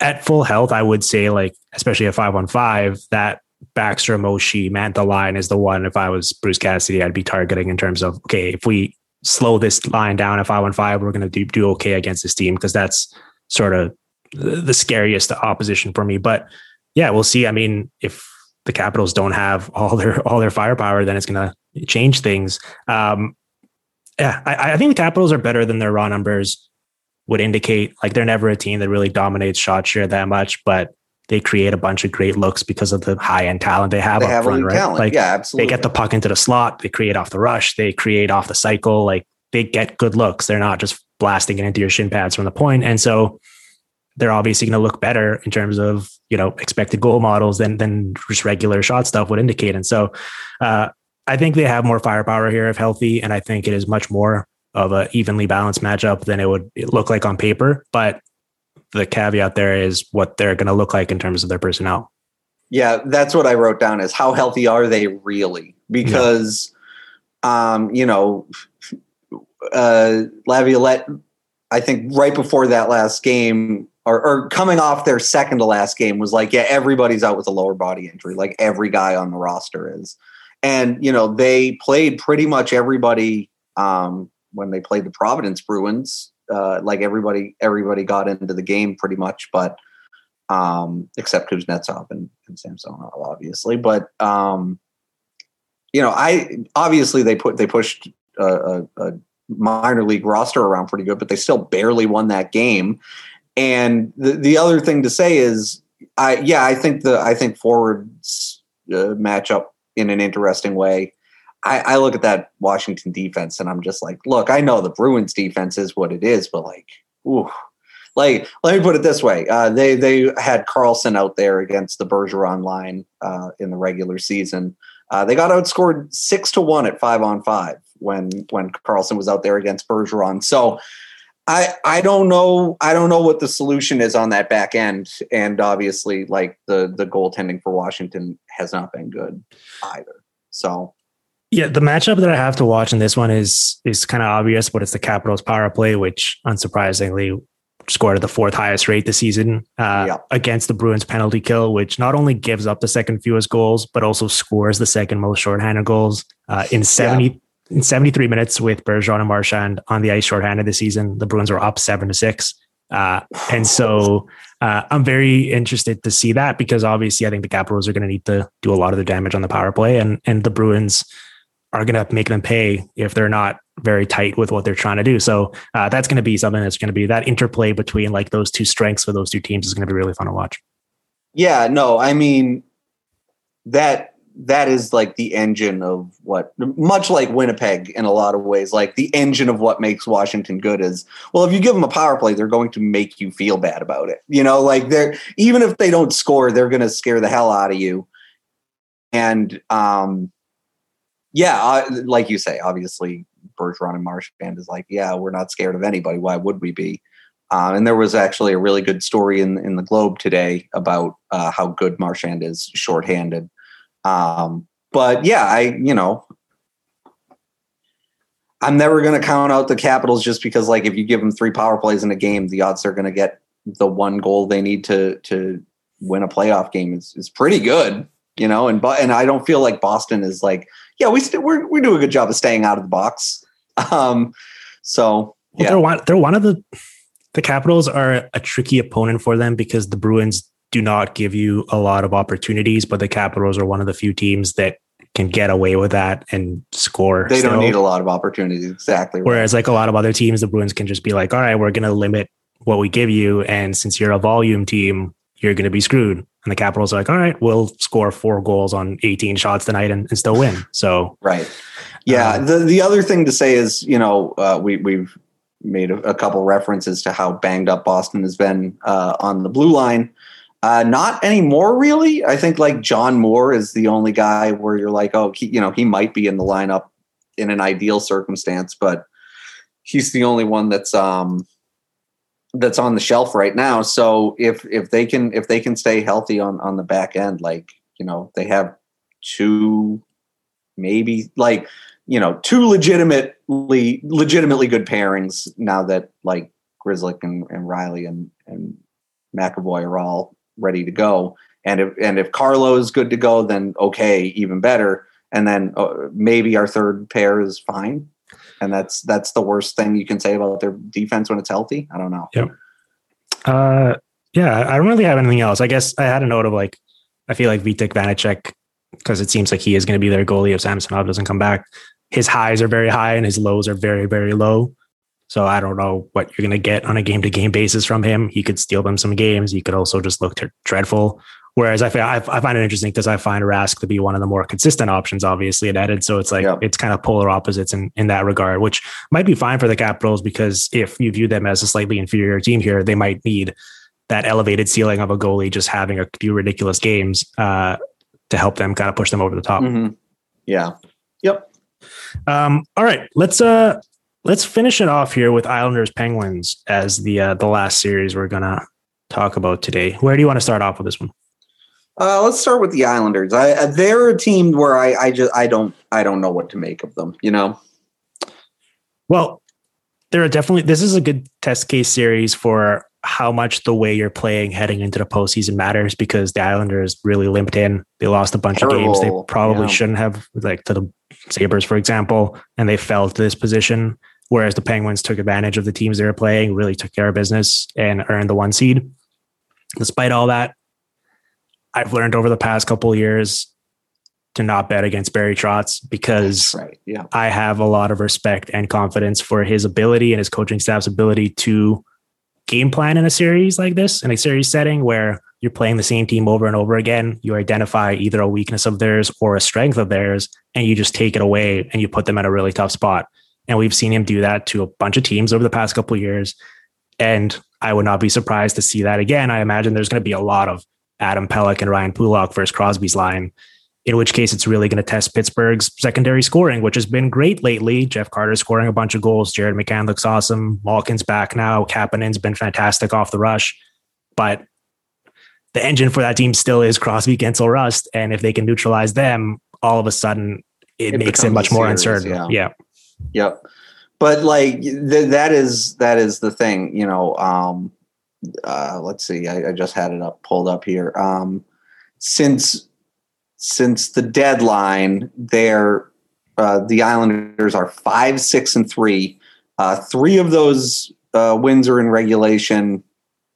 at full health, I would say, like, especially at five on five, that Backstrom Oshie, Mantha line is the one. If I was Bruce Cassidy, I'd be targeting in terms of, okay, if we slow this line down at five on five, we're going to do, do okay against this team because that's sort of the scariest opposition for me. But yeah, we'll see. I mean, if the Capitals don't have all their all their firepower, then it's going to change things. Um, yeah, I, I, think the Capitals are better than their raw numbers would indicate. Like they're never a team that really dominates shot share that much, but they create a bunch of great looks because of the high end talent they have they up have front, right? Talent. Like yeah, absolutely. They get the puck into the slot, they create off the rush, they create off the cycle. Like they get good looks. They're not just blasting it into your shin pads from the point. And so they're obviously going to look better in terms of you know expected goal models than than just regular shot stuff would indicate. And so uh, I think they have more firepower here if healthy, and I think it is much more of a evenly balanced matchup than it would look like on paper. But the caveat there is what they're going to look like in terms of their personnel. Yeah, that's what I wrote down is how healthy are they really? Because, yeah. um, you know, uh, Laviolette, I think right before that last game, or, or, coming off their second to last game, was like, yeah, everybody's out with a lower body injury. Like every guy on the roster is. And, you know, they played pretty much everybody um, when they played the Providence Bruins uh, like everybody everybody got into the game pretty much, but um, except Kuznetsov and, and Samsonov, obviously. But um, you know, I obviously they put they pushed a, a, a minor league roster around pretty good, but they still barely won that game. And the the other thing to say is, I yeah, I think the I think forwards uh, match up in an interesting way. I, I look at that Washington defense and I'm just like, look, I know the Bruins defense is what it is, but like, ooh, like let me put it this way: uh, they they had Carlson out there against the Bergeron line uh, in the regular season. Uh, they got outscored six to one at five on five when when Carlson was out there against Bergeron. So I I don't know I don't know what the solution is on that back end, and obviously like the the goaltending for Washington has not been good either. So yeah, the matchup that I have to watch in this one is is kind of obvious, but it's the Capitals power play, which unsurprisingly scored at the fourth highest rate this season uh, yeah. against the Bruins penalty kill, which not only gives up the second fewest goals, but also scores the second most shorthanded goals uh, in 70 yeah. in 73 minutes with Bergeron and Marchand on the ice shorthanded this season. The Bruins were up seven to six. Uh, and so uh, I'm very interested to see that because obviously I think the Capitals are going to need to do a lot of the damage on the power play and, and the Bruins are going to make them pay if they're not very tight with what they're trying to do. So uh, that's going to be something that's going to be that interplay between like those two strengths for those two teams is going to be really fun to watch. Yeah, no, I mean that that is like the engine of what much like Winnipeg in a lot of ways like the engine of what makes Washington good is well if you give them a power play they're going to make you feel bad about it you know like they're even if they don't score they're going to scare the hell out of you and um yeah, like you say, obviously Bergeron and Marchand is like, yeah, we're not scared of anybody. Why would we be? Uh, and there was actually a really good story in in the Globe today about uh, how good Marchand is shorthanded. Um, but yeah, I you know I'm never going to count out the Capitals just because like if you give them three power plays in a game, the odds they're going to get the one goal they need to to win a playoff game is is pretty good, you know. And but and I don't feel like Boston is like yeah, we st- we're, we do a good job of staying out of the box. Um, so yeah. well, they're one they're one of the the Capitals are a tricky opponent for them because the Bruins do not give you a lot of opportunities, but the Capitals are one of the few teams that can get away with that and score. They don't need a lot of opportunities. Exactly. Right. Whereas like a lot of other teams, the Bruins can just be like, all right, we're going to limit what we give you. And since you're a volume team, you're going to be screwed. And the Capitals are like, all right, we'll score four goals on 18 shots tonight and, and still win. So, right. Yeah. Um, the, the other thing to say is, you know, uh, we, we've made a, a, couple references to how banged up Boston has been uh, on the blue line. Uh, not anymore, really. I think like John Moore is the only guy where you're like, oh, he, you know, he might be in the lineup in an ideal circumstance, but he's the only one that's um, that's on the shelf right now. So if if they can if they can stay healthy on on the back end, like you know they have two, maybe like you know two legitimately legitimately good pairings now that like Grzelcyk and, and Reilly and and McAvoy are all ready to go. And if and if Carlo is good to go, then okay, even better. And then uh, maybe our third pair is fine and that's that's the worst thing you can say about their defense when it's healthy. I don't know. Yep. Uh, yeah, I don't really have anything else. I guess I had a note of like, I feel like Vitek Vanecek because it seems like he is going to be their goalie if Samsonov doesn't come back. His highs are very high and his lows are very very low. So I don't know what you're going to get on a game to game basis from him. He could steal them some games. He could also just look dreadful. Whereas I, I, I find it interesting because I find Rask to be one of the more consistent options, obviously, at Edit. So it's like yeah. it's kind of polar opposites in, in that regard, which might be fine for the Capitals because if you view them as a slightly inferior team here, they might need that elevated ceiling of a goalie just having a few ridiculous games uh, to help them kind of push them over the top. Mm-hmm. Yeah. Yep. Um, all right, let's uh let's finish it off here with Islanders Penguins as the uh, the last series we're gonna talk about today. Where do you want to start off with this one? Uh, let's start with the Islanders. I, uh, they're a team where I, I just I don't I don't know what to make of them. You know. Well, there are definitely this is a good test case series for how much the way you're playing heading into the postseason matters because the Islanders really limped in. They lost a bunch Terrible. of games they probably yeah. shouldn't have, like to the Sabres, for example, and they fell to this position. Whereas the Penguins took advantage of the teams they were playing, really took care of business, and earned the one seed. Despite all that, I've learned over the past couple years to not bet against Barry Trotz because right. yeah. I have a lot of respect and confidence for his ability and his coaching staff's ability to game plan in a series like this, in a series setting where you're playing the same team over and over again. You identify either a weakness of theirs or a strength of theirs, and you just take it away and you put them at a really tough spot. And we've seen him do that to a bunch of teams over the past couple years. And I would not be surprised to see that again. I imagine there's going to be a lot of Adam Pelech and Ryan Pulock versus Crosby's line, in which case it's really going to test Pittsburgh's secondary scoring, which has been great lately. Jeff Carter scoring a bunch of goals. Jared McCann looks awesome. Malkin's back now. Kapanen's been fantastic off the rush. But the engine for that team still is Crosby, Guentzel, Rust. And if they can neutralize them, all of a sudden it, it makes it much more series, uncertain. Yeah. yeah. Yep. But like th- that is that is the thing, you know. Um, uh, let's see, I, I, just had it up pulled up here. Um, since since the deadline, there uh, the Islanders are five, six, and three. Uh, three of those uh, wins are in regulation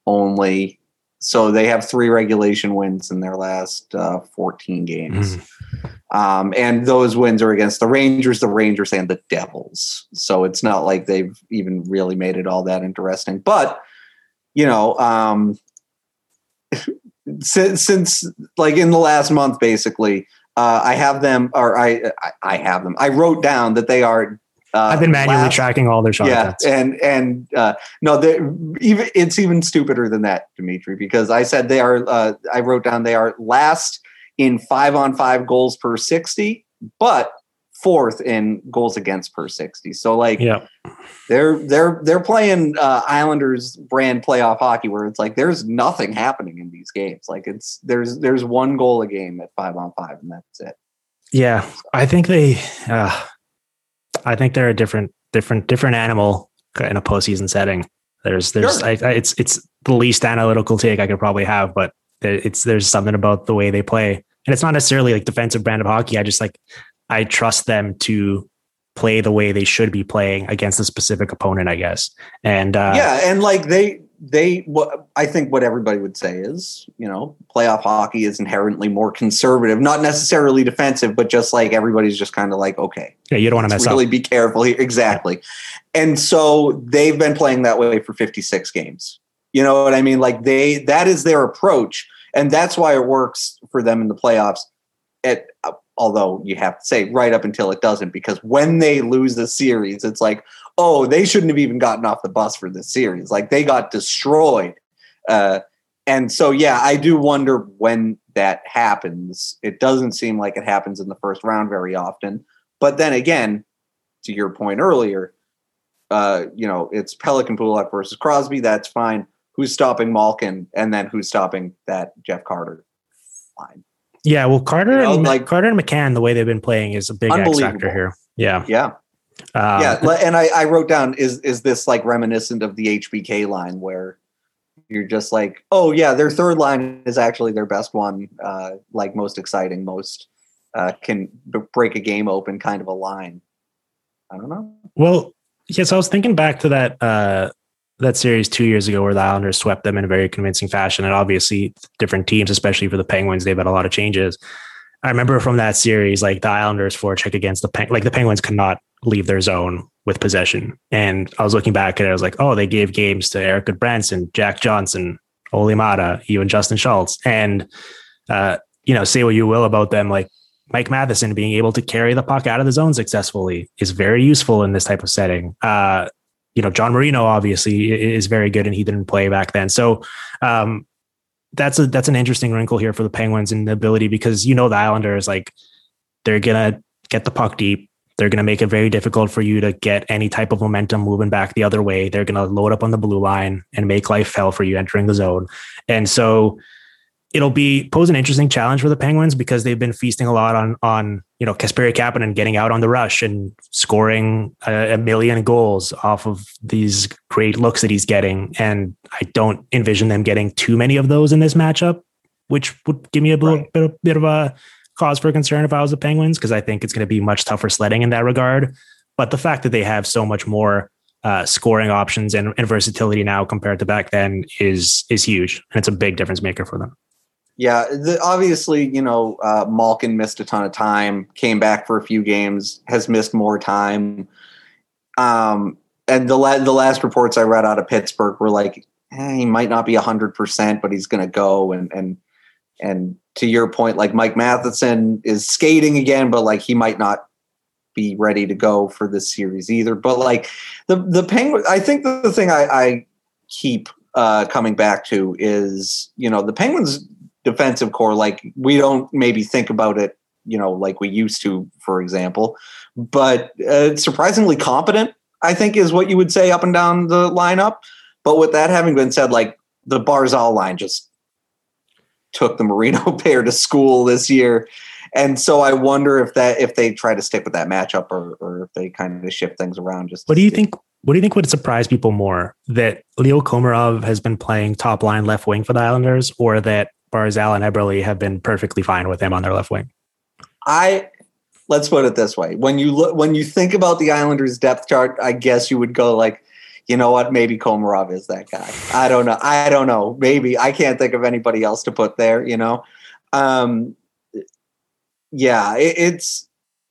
only, so they have three regulation wins in their last uh, 14 games. Mm. Um, and those wins are against the Rangers, the Rangers, and the Devils. So it's not like they've even really made it all that interesting. But you know, um, since, since like in the last month, basically, uh, I have them, or I, I have them. I wrote down that they are. Uh, I've been manually last, tracking all their shots. yeah, and and uh, no, even it's even stupider than that, Dimitri, because I said they are. Uh, I wrote down they are last in five on five goals per sixty, but fourth in goals against per 60. So like yeah. they're they're they're playing uh, Islanders brand playoff hockey where it's like there's nothing happening in these games. Like it's there's there's one goal a game at 5 on 5 and that's it. Yeah, I think they uh, I think they're a different different different animal in a postseason setting. There's there's sure. I, I, it's it's the least analytical take I could probably have, but it's there's something about the way they play. And it's not necessarily like defensive brand of hockey. I just like I trust them to play the way they should be playing against a specific opponent, I guess. And uh, yeah, and like they they what I think what everybody would say is, you know, playoff hockey is inherently more conservative, not necessarily defensive, but just like everybody's just kind of like, okay, yeah, you don't want to mess really up. be careful here. Exactly. And so they've been playing that way for 56 games. You know what I mean? Like they that is their approach, and that's why it works for them in the playoffs. At although you have to say right up until it doesn't, because when they lose the series, it's like, oh, they shouldn't have even gotten off the bus for this series. Like they got destroyed. Uh, and so, yeah, I do wonder when that happens. It doesn't seem like it happens in the first round very often. But then again, to your point earlier, uh, you know, it's Pelech and Pulock versus Crosby. That's fine. Who's stopping Malkin? And then who's stopping that Jeff Carter? Fine. Yeah, well, Carter You know, and like- Carter and McCann, the way they've been playing is a big X factor here. Yeah, Yeah. um, yeah. And I, I wrote down is is this like reminiscent of the HBK line where you're just like, oh yeah, their third line is actually their best one, uh, like most exciting, most uh, can break a game open kind of a line. I don't know. Well, yes, I was thinking back to that uh, that series two years ago where the Islanders swept them in a very convincing fashion, and obviously different teams, especially for the Penguins, they've had a lot of changes. I remember from that series, like the Islanders forecheck against the like the Penguins could not leave their zone with possession, and I was looking back and I was like, oh, they gave games to Eric Branson, Jack Johnson, Olli Maatta, even Justin Schultz, and uh, you know, say what you will about them, like Mike Matheson being able to carry the puck out of the zone successfully is very useful in this type of setting. Uh, you know, John Marino obviously is very good, and he didn't play back then. So um, that's a that's an interesting wrinkle here for the Penguins and the ability because you know the Islanders like they're gonna get the puck deep. They're gonna make it very difficult for you to get any type of momentum moving back the other way. They're gonna load up on the blue line and make life hell for you entering the zone. And so it'll be pose an interesting challenge for the Penguins because they've been feasting a lot on on you know Kasperi Kapanen getting out on the rush and scoring a, a million goals off of these great looks that he's getting, and I don't envision them getting too many of those in this matchup, which would give me a bit, Right. bit, bit of a cause for concern if I was the Penguins because I think it's going to be much tougher sledding in that regard. But the fact that they have so much more uh, scoring options and, and versatility now compared to back then is is huge, and it's a big difference maker for them. Yeah, the, obviously, you know, uh, Malkin missed a ton of time, came back for a few games, has missed more time. Um, and the la- the last reports I read out of Pittsburgh were like, eh, he might not be hundred percent, but he's going to go. And and and to your point, like Mike Matheson is skating again, but like he might not be ready to go for this series either. But like the the Penguin, I think the, the thing I, I keep uh, coming back to is you know the Penguins defensive core like we don't maybe think about it you know like we used to for example but uh, surprisingly competent i think is what you would say up and down the lineup but with that having been said like the barzal line just took the marino pair to school this year and so i wonder if that if they try to stick with that matchup or, or if they kind of shift things around just What do you see. think? What do you think would surprise people more that Leo Komarov has been playing top line left wing for the Islanders, or that Barzal and Eberle have been perfectly fine with him on their left wing? I let's put it this way: when you look, when you think about the Islanders' depth chart, I guess you would go like, you know what? Maybe Komarov is that guy. I don't know. I don't know. Maybe I can't think of anybody else to put there. You know, um, yeah, it, it's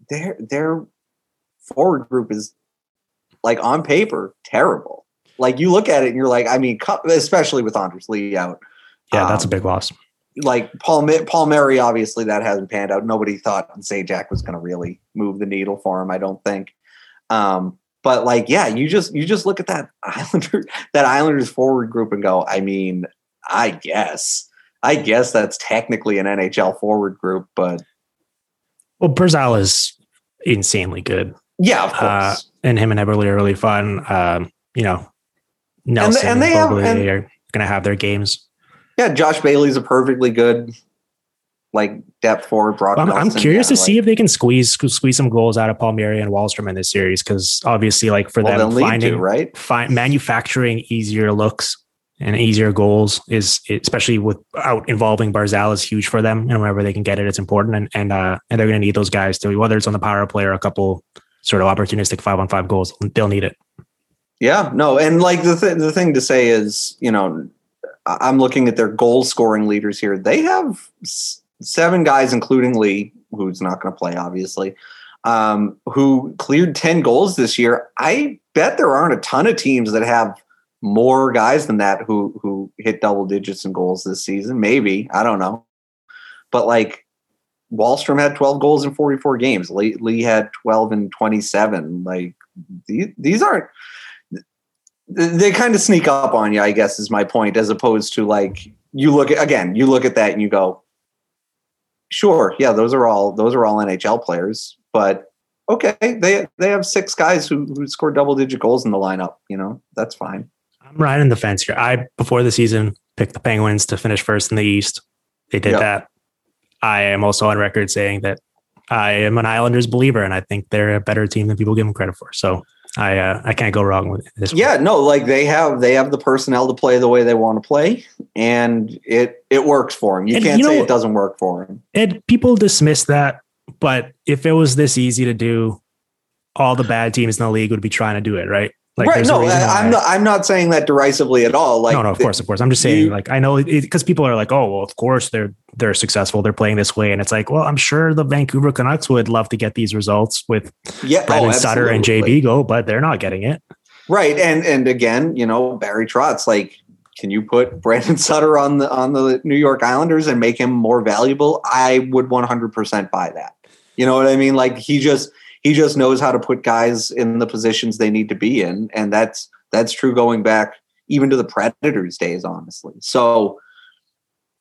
their their forward group is like on paper terrible. Like you look at it and you're like, I mean, especially with Anders Lee out Yeah, that's a Um, big loss. Like Paul Palmieri, obviously that hasn't panned out. Nobody thought Zajac was going to really move the needle for him. I don't think. Um, but like, yeah, you just you just look at that Islander that Islanders forward group and go. I mean, I guess I guess that's technically an NHL forward group, but Well, Barzal is insanely good, yeah, of course. uh, and him and Eberle are really fun. Um, you know, Nelson and and, they have- and- are going to have their games. Yeah, Josh Bailey's a perfectly good like depth forward. Brock I'm, I'm curious yeah, to see if they can squeeze squeeze some goals out of Palmieri and Wahlstrom in this series because obviously, like for well, them, finding to, right? fi- manufacturing easier looks and easier goals is especially without involving Barzal is huge for them. And whenever they can get it, it's important. And and uh, and they're going to need those guys to whether it's on the power play or a couple sort of opportunistic five on five goals, they'll need it. Yeah, no, and like the th- the thing to say is, you know, I'm looking at their goal scoring leaders here. They have seven guys, including Lee, who's not going to play, obviously, um, who cleared 10 goals this year. I bet there aren't a ton of teams that have more guys than that who who hit double digits in goals this season. Maybe I don't know, but like Wahlstrom had 12 goals in 44 games. Lee, Lee had 12 and 27. Like these, these aren't. They kind of sneak up on you, I guess, is my point. As opposed to like you look at again, you look at that and you go, sure, yeah, those are all those are all NHL players, but okay, they they have six guys who who scored double digit goals in the lineup. You know, that's fine. I'm riding the fence here. I before the season picked the Penguins to finish first in the East. They did Yep. that. I am also on record saying that I am an Islanders believer, and I think they're a better team than people give them credit for. So I uh, I can't go wrong with this. one. Yeah, no, like they have they have the personnel to play the way they want to play, and it it works for them. You And can't you say know- it doesn't work for them. and people dismiss that, but if it was this easy to do, all the bad teams in the league would be trying to do it, right? Right? No, I, I'm not. I'm not saying that derisively at all. Like no, no, of course, of course. I'm just saying, you- like, I know because people are like, oh, well, of course they're they're successful, they're playing this way, and it's like, well, I'm sure the Vancouver Canucks would love to get these results with Yeah, Brandon oh, Sutter and. JB go, but they're not getting it. Right, and and again, you know, Barry Trotz, like, can you put Brandon Sutter on the on the New York Islanders and make him more valuable? I would 100 percent buy that. You know what I mean? Like he just he just knows how to put guys in the positions they need to be in, and that's that's true going back even to the Predators days, honestly. So,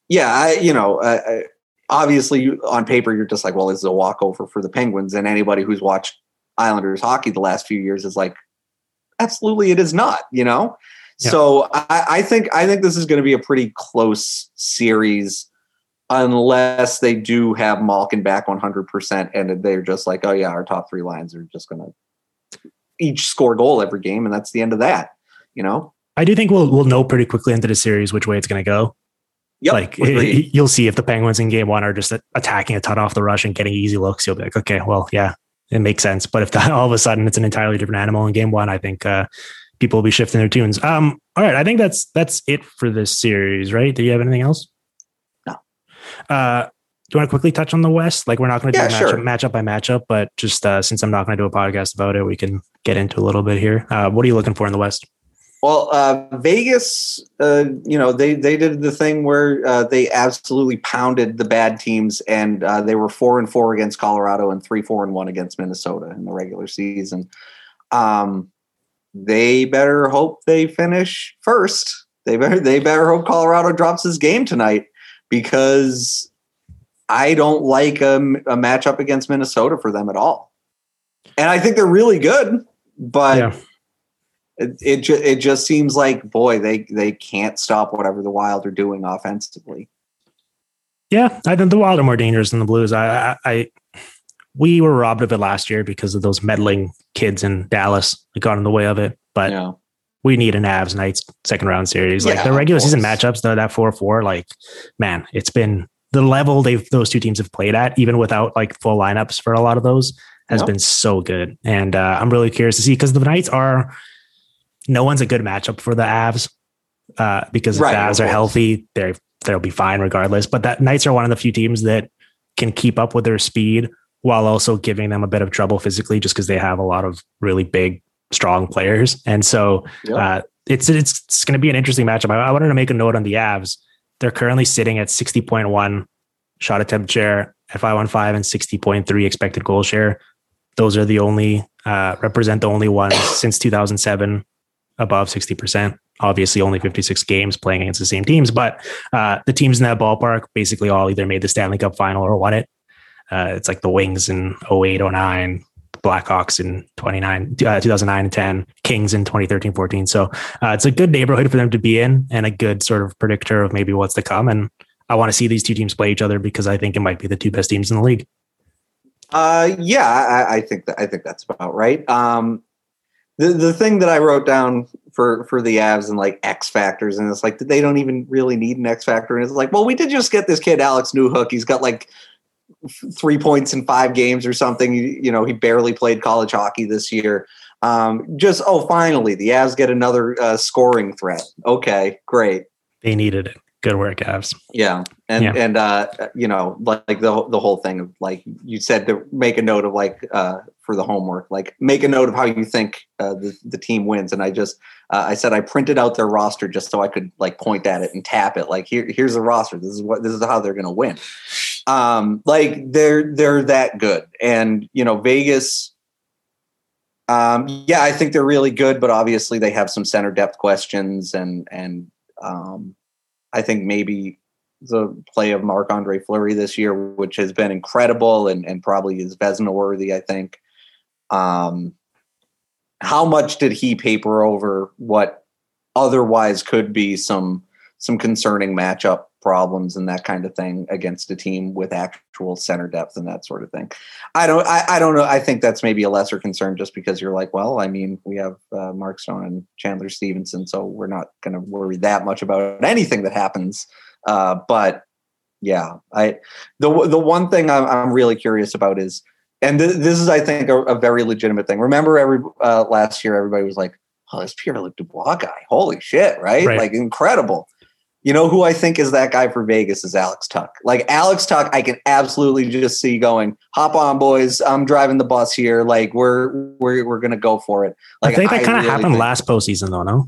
yeah, I you know, uh, obviously you, on paper you're just like, well, this is a walkover for the Penguins, and anybody who's watched Islanders hockey the last few years is like, absolutely, it is not. You know. Yeah. So I, I think I think this is going to be a pretty close series, unless they do have Malkin back 100 percent, and they're just like, oh yeah, our top three lines are just going to each score goal every game, and that's the end of that. You know. I do think we'll we'll know pretty quickly into the series which way it's going to go. Yep. like agreed. you'll see if the Penguins in game one are just attacking a ton off the rush and getting easy looks. You'll be like, okay, well, yeah, it makes sense. But if that, all of a sudden it's an entirely different animal in game one, I think uh, people will be shifting their tunes. Um, all right, I think that's that's it for this series, right? Do you have anything else? Uh, do you want to quickly touch on the West? Like we're not going to do Yeah, matchup, sure. matchup by matchup, but just uh, since I'm not going to do a podcast about it, we can get into a little bit here. Uh, what are you looking for in the West? Well, uh, Vegas, uh, you know, they they did the thing where uh, they absolutely pounded the bad teams, and uh, they were four and four against Colorado and three four and one against Minnesota in the regular season. Um, they better hope they finish first. They better they better hope Colorado drops his game tonight because I don't like a, a matchup against Minnesota for them at all. And I think they're really good, but Yeah. it it, ju- it just seems like boy they they can't stop whatever the Wild are doing offensively. Yeah, I think the Wild are more dangerous than the Blues. I, I, I we were robbed of it last year because of those meddling kids in Dallas that got in the way of it. But Yeah. We need an Avs Knights second round series. Like Yeah, the regular season matchups, though, that four four, like man, it's been the level they've those two teams have played at, even without like full lineups for a lot of those, has Yep. been so good. And uh, I'm really curious to see because the Knights are no one's a good matchup for the Avs uh, because if Right, the of Avs are healthy, they're they'll be fine regardless. But that Knights are one of the few teams that can keep up with their speed while also giving them a bit of trouble physically, just because they have a lot of really big, strong players. And so Yeah. uh, it's it's, it's going to be an interesting matchup. I, I wanted to make a note on the Avs. They're currently sitting at sixty point one shot attempt share, FI one and sixty point three expected goal share. Those are the only uh, represent the only ones since two thousand seven above sixty percent. Obviously, only fifty six games playing against the same teams, but uh, the teams in that ballpark basically all either made the Stanley Cup final or won it. Uh, it's like the Wings in 08, 09, Blackhawks in 29, uh, 2009 and 10, Kings in 2013, 14. So uh, it's a good neighborhood for them to be in and a good sort of predictor of maybe what's to come. And I want to see these two teams play each other because I think it might be the two best teams in the league. Uh, yeah, I, I think that I think that's about right. Um, the the thing that I wrote down for for the Avs and like X factors, and it's like they don't even really need an X factor, and it's like, well, we did just get this kid Alex Newhook. He's got like three points in five games or something. You, you know, he barely played college hockey this year. Um, just oh, finally, the Avs get another uh, scoring threat. Okay, great. They needed it. Good work, Avs. Yeah, and Yeah. and uh, you know, like, like the the whole thing of like you said to make a note of like uh, for the homework, like make a note of how you think uh, the the team wins. And I just uh, I said I printed out their roster just so I could like point at it and tap it. Like here here's the roster. This is what this is how they're going to win. Um, like they're they're that good, and you know Vegas. Um, yeah, I think they're really good, but obviously they have some center depth questions, and and um, I think maybe the play of Marc Andre Fleury this year, which has been incredible and, and probably is Vezina worthy, I think. Um, how much did he paper over what otherwise could be some some concerning matchup problems and that kind of thing against a team with actual center depth and that sort of thing? I don't I, I don't know. I think that's maybe a lesser concern just because you're like, well, I mean, we have uh, Mark Stone and Chandler Stephenson, so we're not going to worry that much about anything that happens uh, but yeah, I the the one thing I'm, I'm really curious about is, and th- this is I think a, a very legitimate thing. Remember, every uh, last year everybody was like, "Oh, this Pierre Luc Dubois guy, holy shit, right? Right. Like incredible." You know who I think is that guy for Vegas is Alex Tuch. Like Alex Tuch, I can absolutely just see going, hop on, boys. I'm driving the bus here. Like we're we're we're gonna go for it. Like I think that kind of really happened think- last postseason, though. No,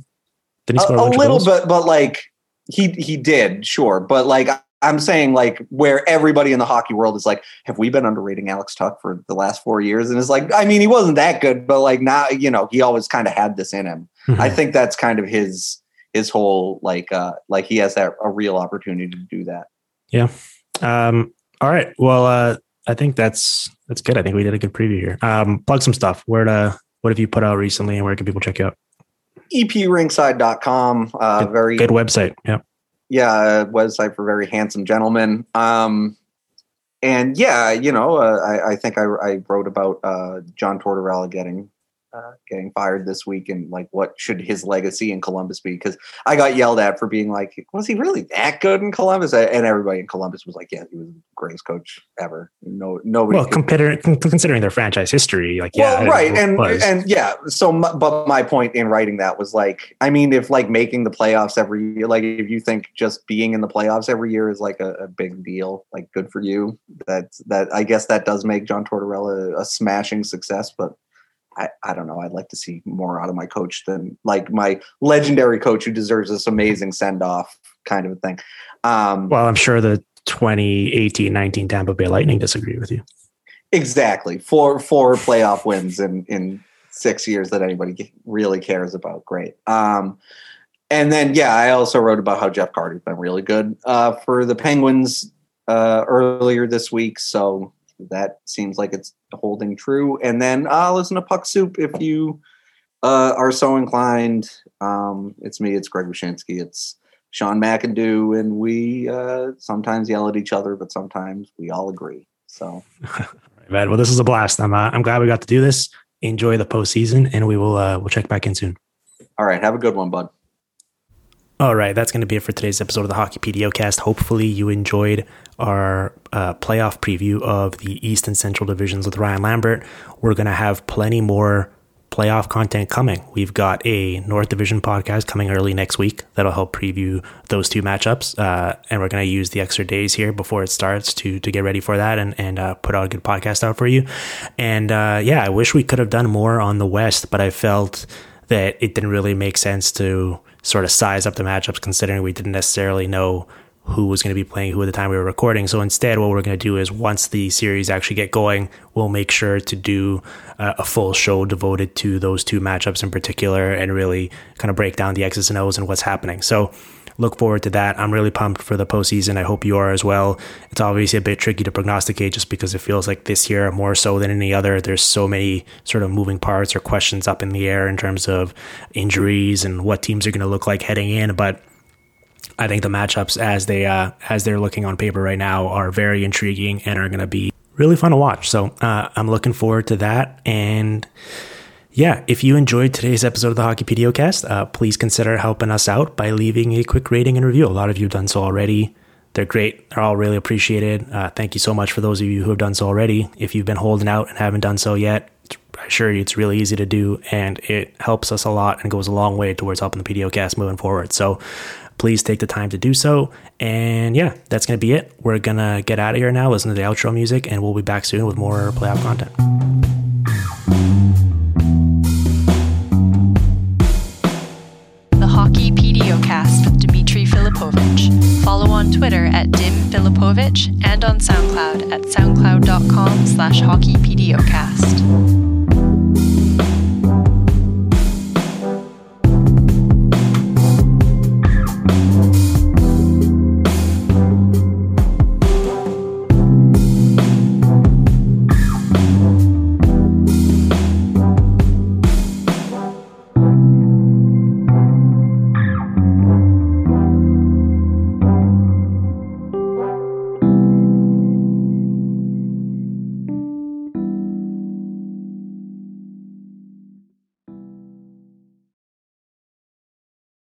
did he a, score a of little bit, but like he he did, sure. But like I'm saying, like where everybody in the hockey world is like, have we been underrating Alex Tuch for the last four years? And it's like, I mean, he wasn't that good, but like now, you know, he always kind of had this in him. Mhm. I think that's kind of his his whole like uh like he has that a real opportunity to do that. Yeah. Um, all right. Well, uh, I think that's that's good. I think we did a good preview here. Um, plug some stuff. Where to? What have you put out recently, and where can people check you out? EPRinkside.com, uh, Good- very Good website. Yeah. yeah, a website for very handsome gentlemen. Um, and yeah, you know, uh, I, I think I, I wrote about uh, John Tortorella getting uh, getting fired this week and like what should his legacy in Columbus be? Because I got yelled at for being like, was he really that good in Columbus? And everybody in Columbus was like, yeah, he was the greatest coach ever. No, nobody. Well, considering considering their franchise history, like yeah, well, right, and and yeah. So, my, but my point in writing that was like, I mean, if like making the playoffs every year, like if you think just being in the playoffs every year is like a, a big deal, like good for you. That's that. I guess that does make John Tortorella a smashing success, but. I, I don't know. I'd like to see more out of my coach than like my legendary coach who deserves this amazing send off kind of a thing. Um, well, I'm sure the 2018-19 Tampa Bay Lightning disagree with you. Exactly. Four four playoff wins in in six years that anybody really cares about. Great. Um, and then yeah, I also wrote about how Jeff Carter's been really good uh, for the Penguins uh, earlier this week. So that seems like it's holding true. And then uh, listen to Puck Soup if you uh, are so inclined. Um, it's me. It's Greg Wyshynski. It's Sean McIndoe, and we uh, sometimes yell at each other, but sometimes we all agree. So. Right, well, this is a blast. I'm uh, I'm glad we got to do this. Enjoy the postseason, and we will uh, we'll check back in soon. All right. Have a good one, bud. All right, that's going to be it for today's episode of the Hockey PDO Hopefully, you enjoyed our uh, playoff preview of the East and Central divisions with Ryan Lambert. We're going to have plenty more playoff content coming. We've got a North Division podcast coming early next week that'll help preview those two matchups, uh, and we're going to use the extra days here before it starts to to get ready for that and and uh, put out a good podcast out for you. And uh, yeah, I wish we could have done more on the West, but I felt that it didn't really make sense to sort of size up the matchups considering we didn't necessarily know who was going to be playing who at the time we were recording. So instead, what we're going to do is once the series actually get going, we'll make sure to do uh, a full show devoted to those two matchups in particular and really kind of break down the X's and O's and what's happening. So look forward to that. I'm really pumped for the postseason. I hope you are as well. It's obviously a bit tricky to prognosticate just because it feels like this year, more so than any other, there's so many sort of moving parts or questions up in the air in terms of injuries and what teams are going to look like heading in. But I think the matchups as they uh, as they're looking on paper right now are very intriguing and are going to be really fun to watch. So uh, I'm looking forward to that. And yeah, if you enjoyed today's episode of the Hockey PDOcast, uh, please consider helping us out by leaving a quick rating and review. A lot of you have done so already. They're great. They're all really appreciated. Uh, thank you so much for those of you who have done so already. If you've been holding out and haven't done so yet, I assure you, it's really easy to do, and it helps us a lot and goes a long way towards helping the PDO cast moving forward. So please take the time to do so. And yeah, that's going to be it. We're going to get out of here now, listen to the outro music, and we'll be back soon with more playoff content. Follow on Twitter at Dim Filipovic and on SoundCloud at soundcloud.com slash hockeypdocast.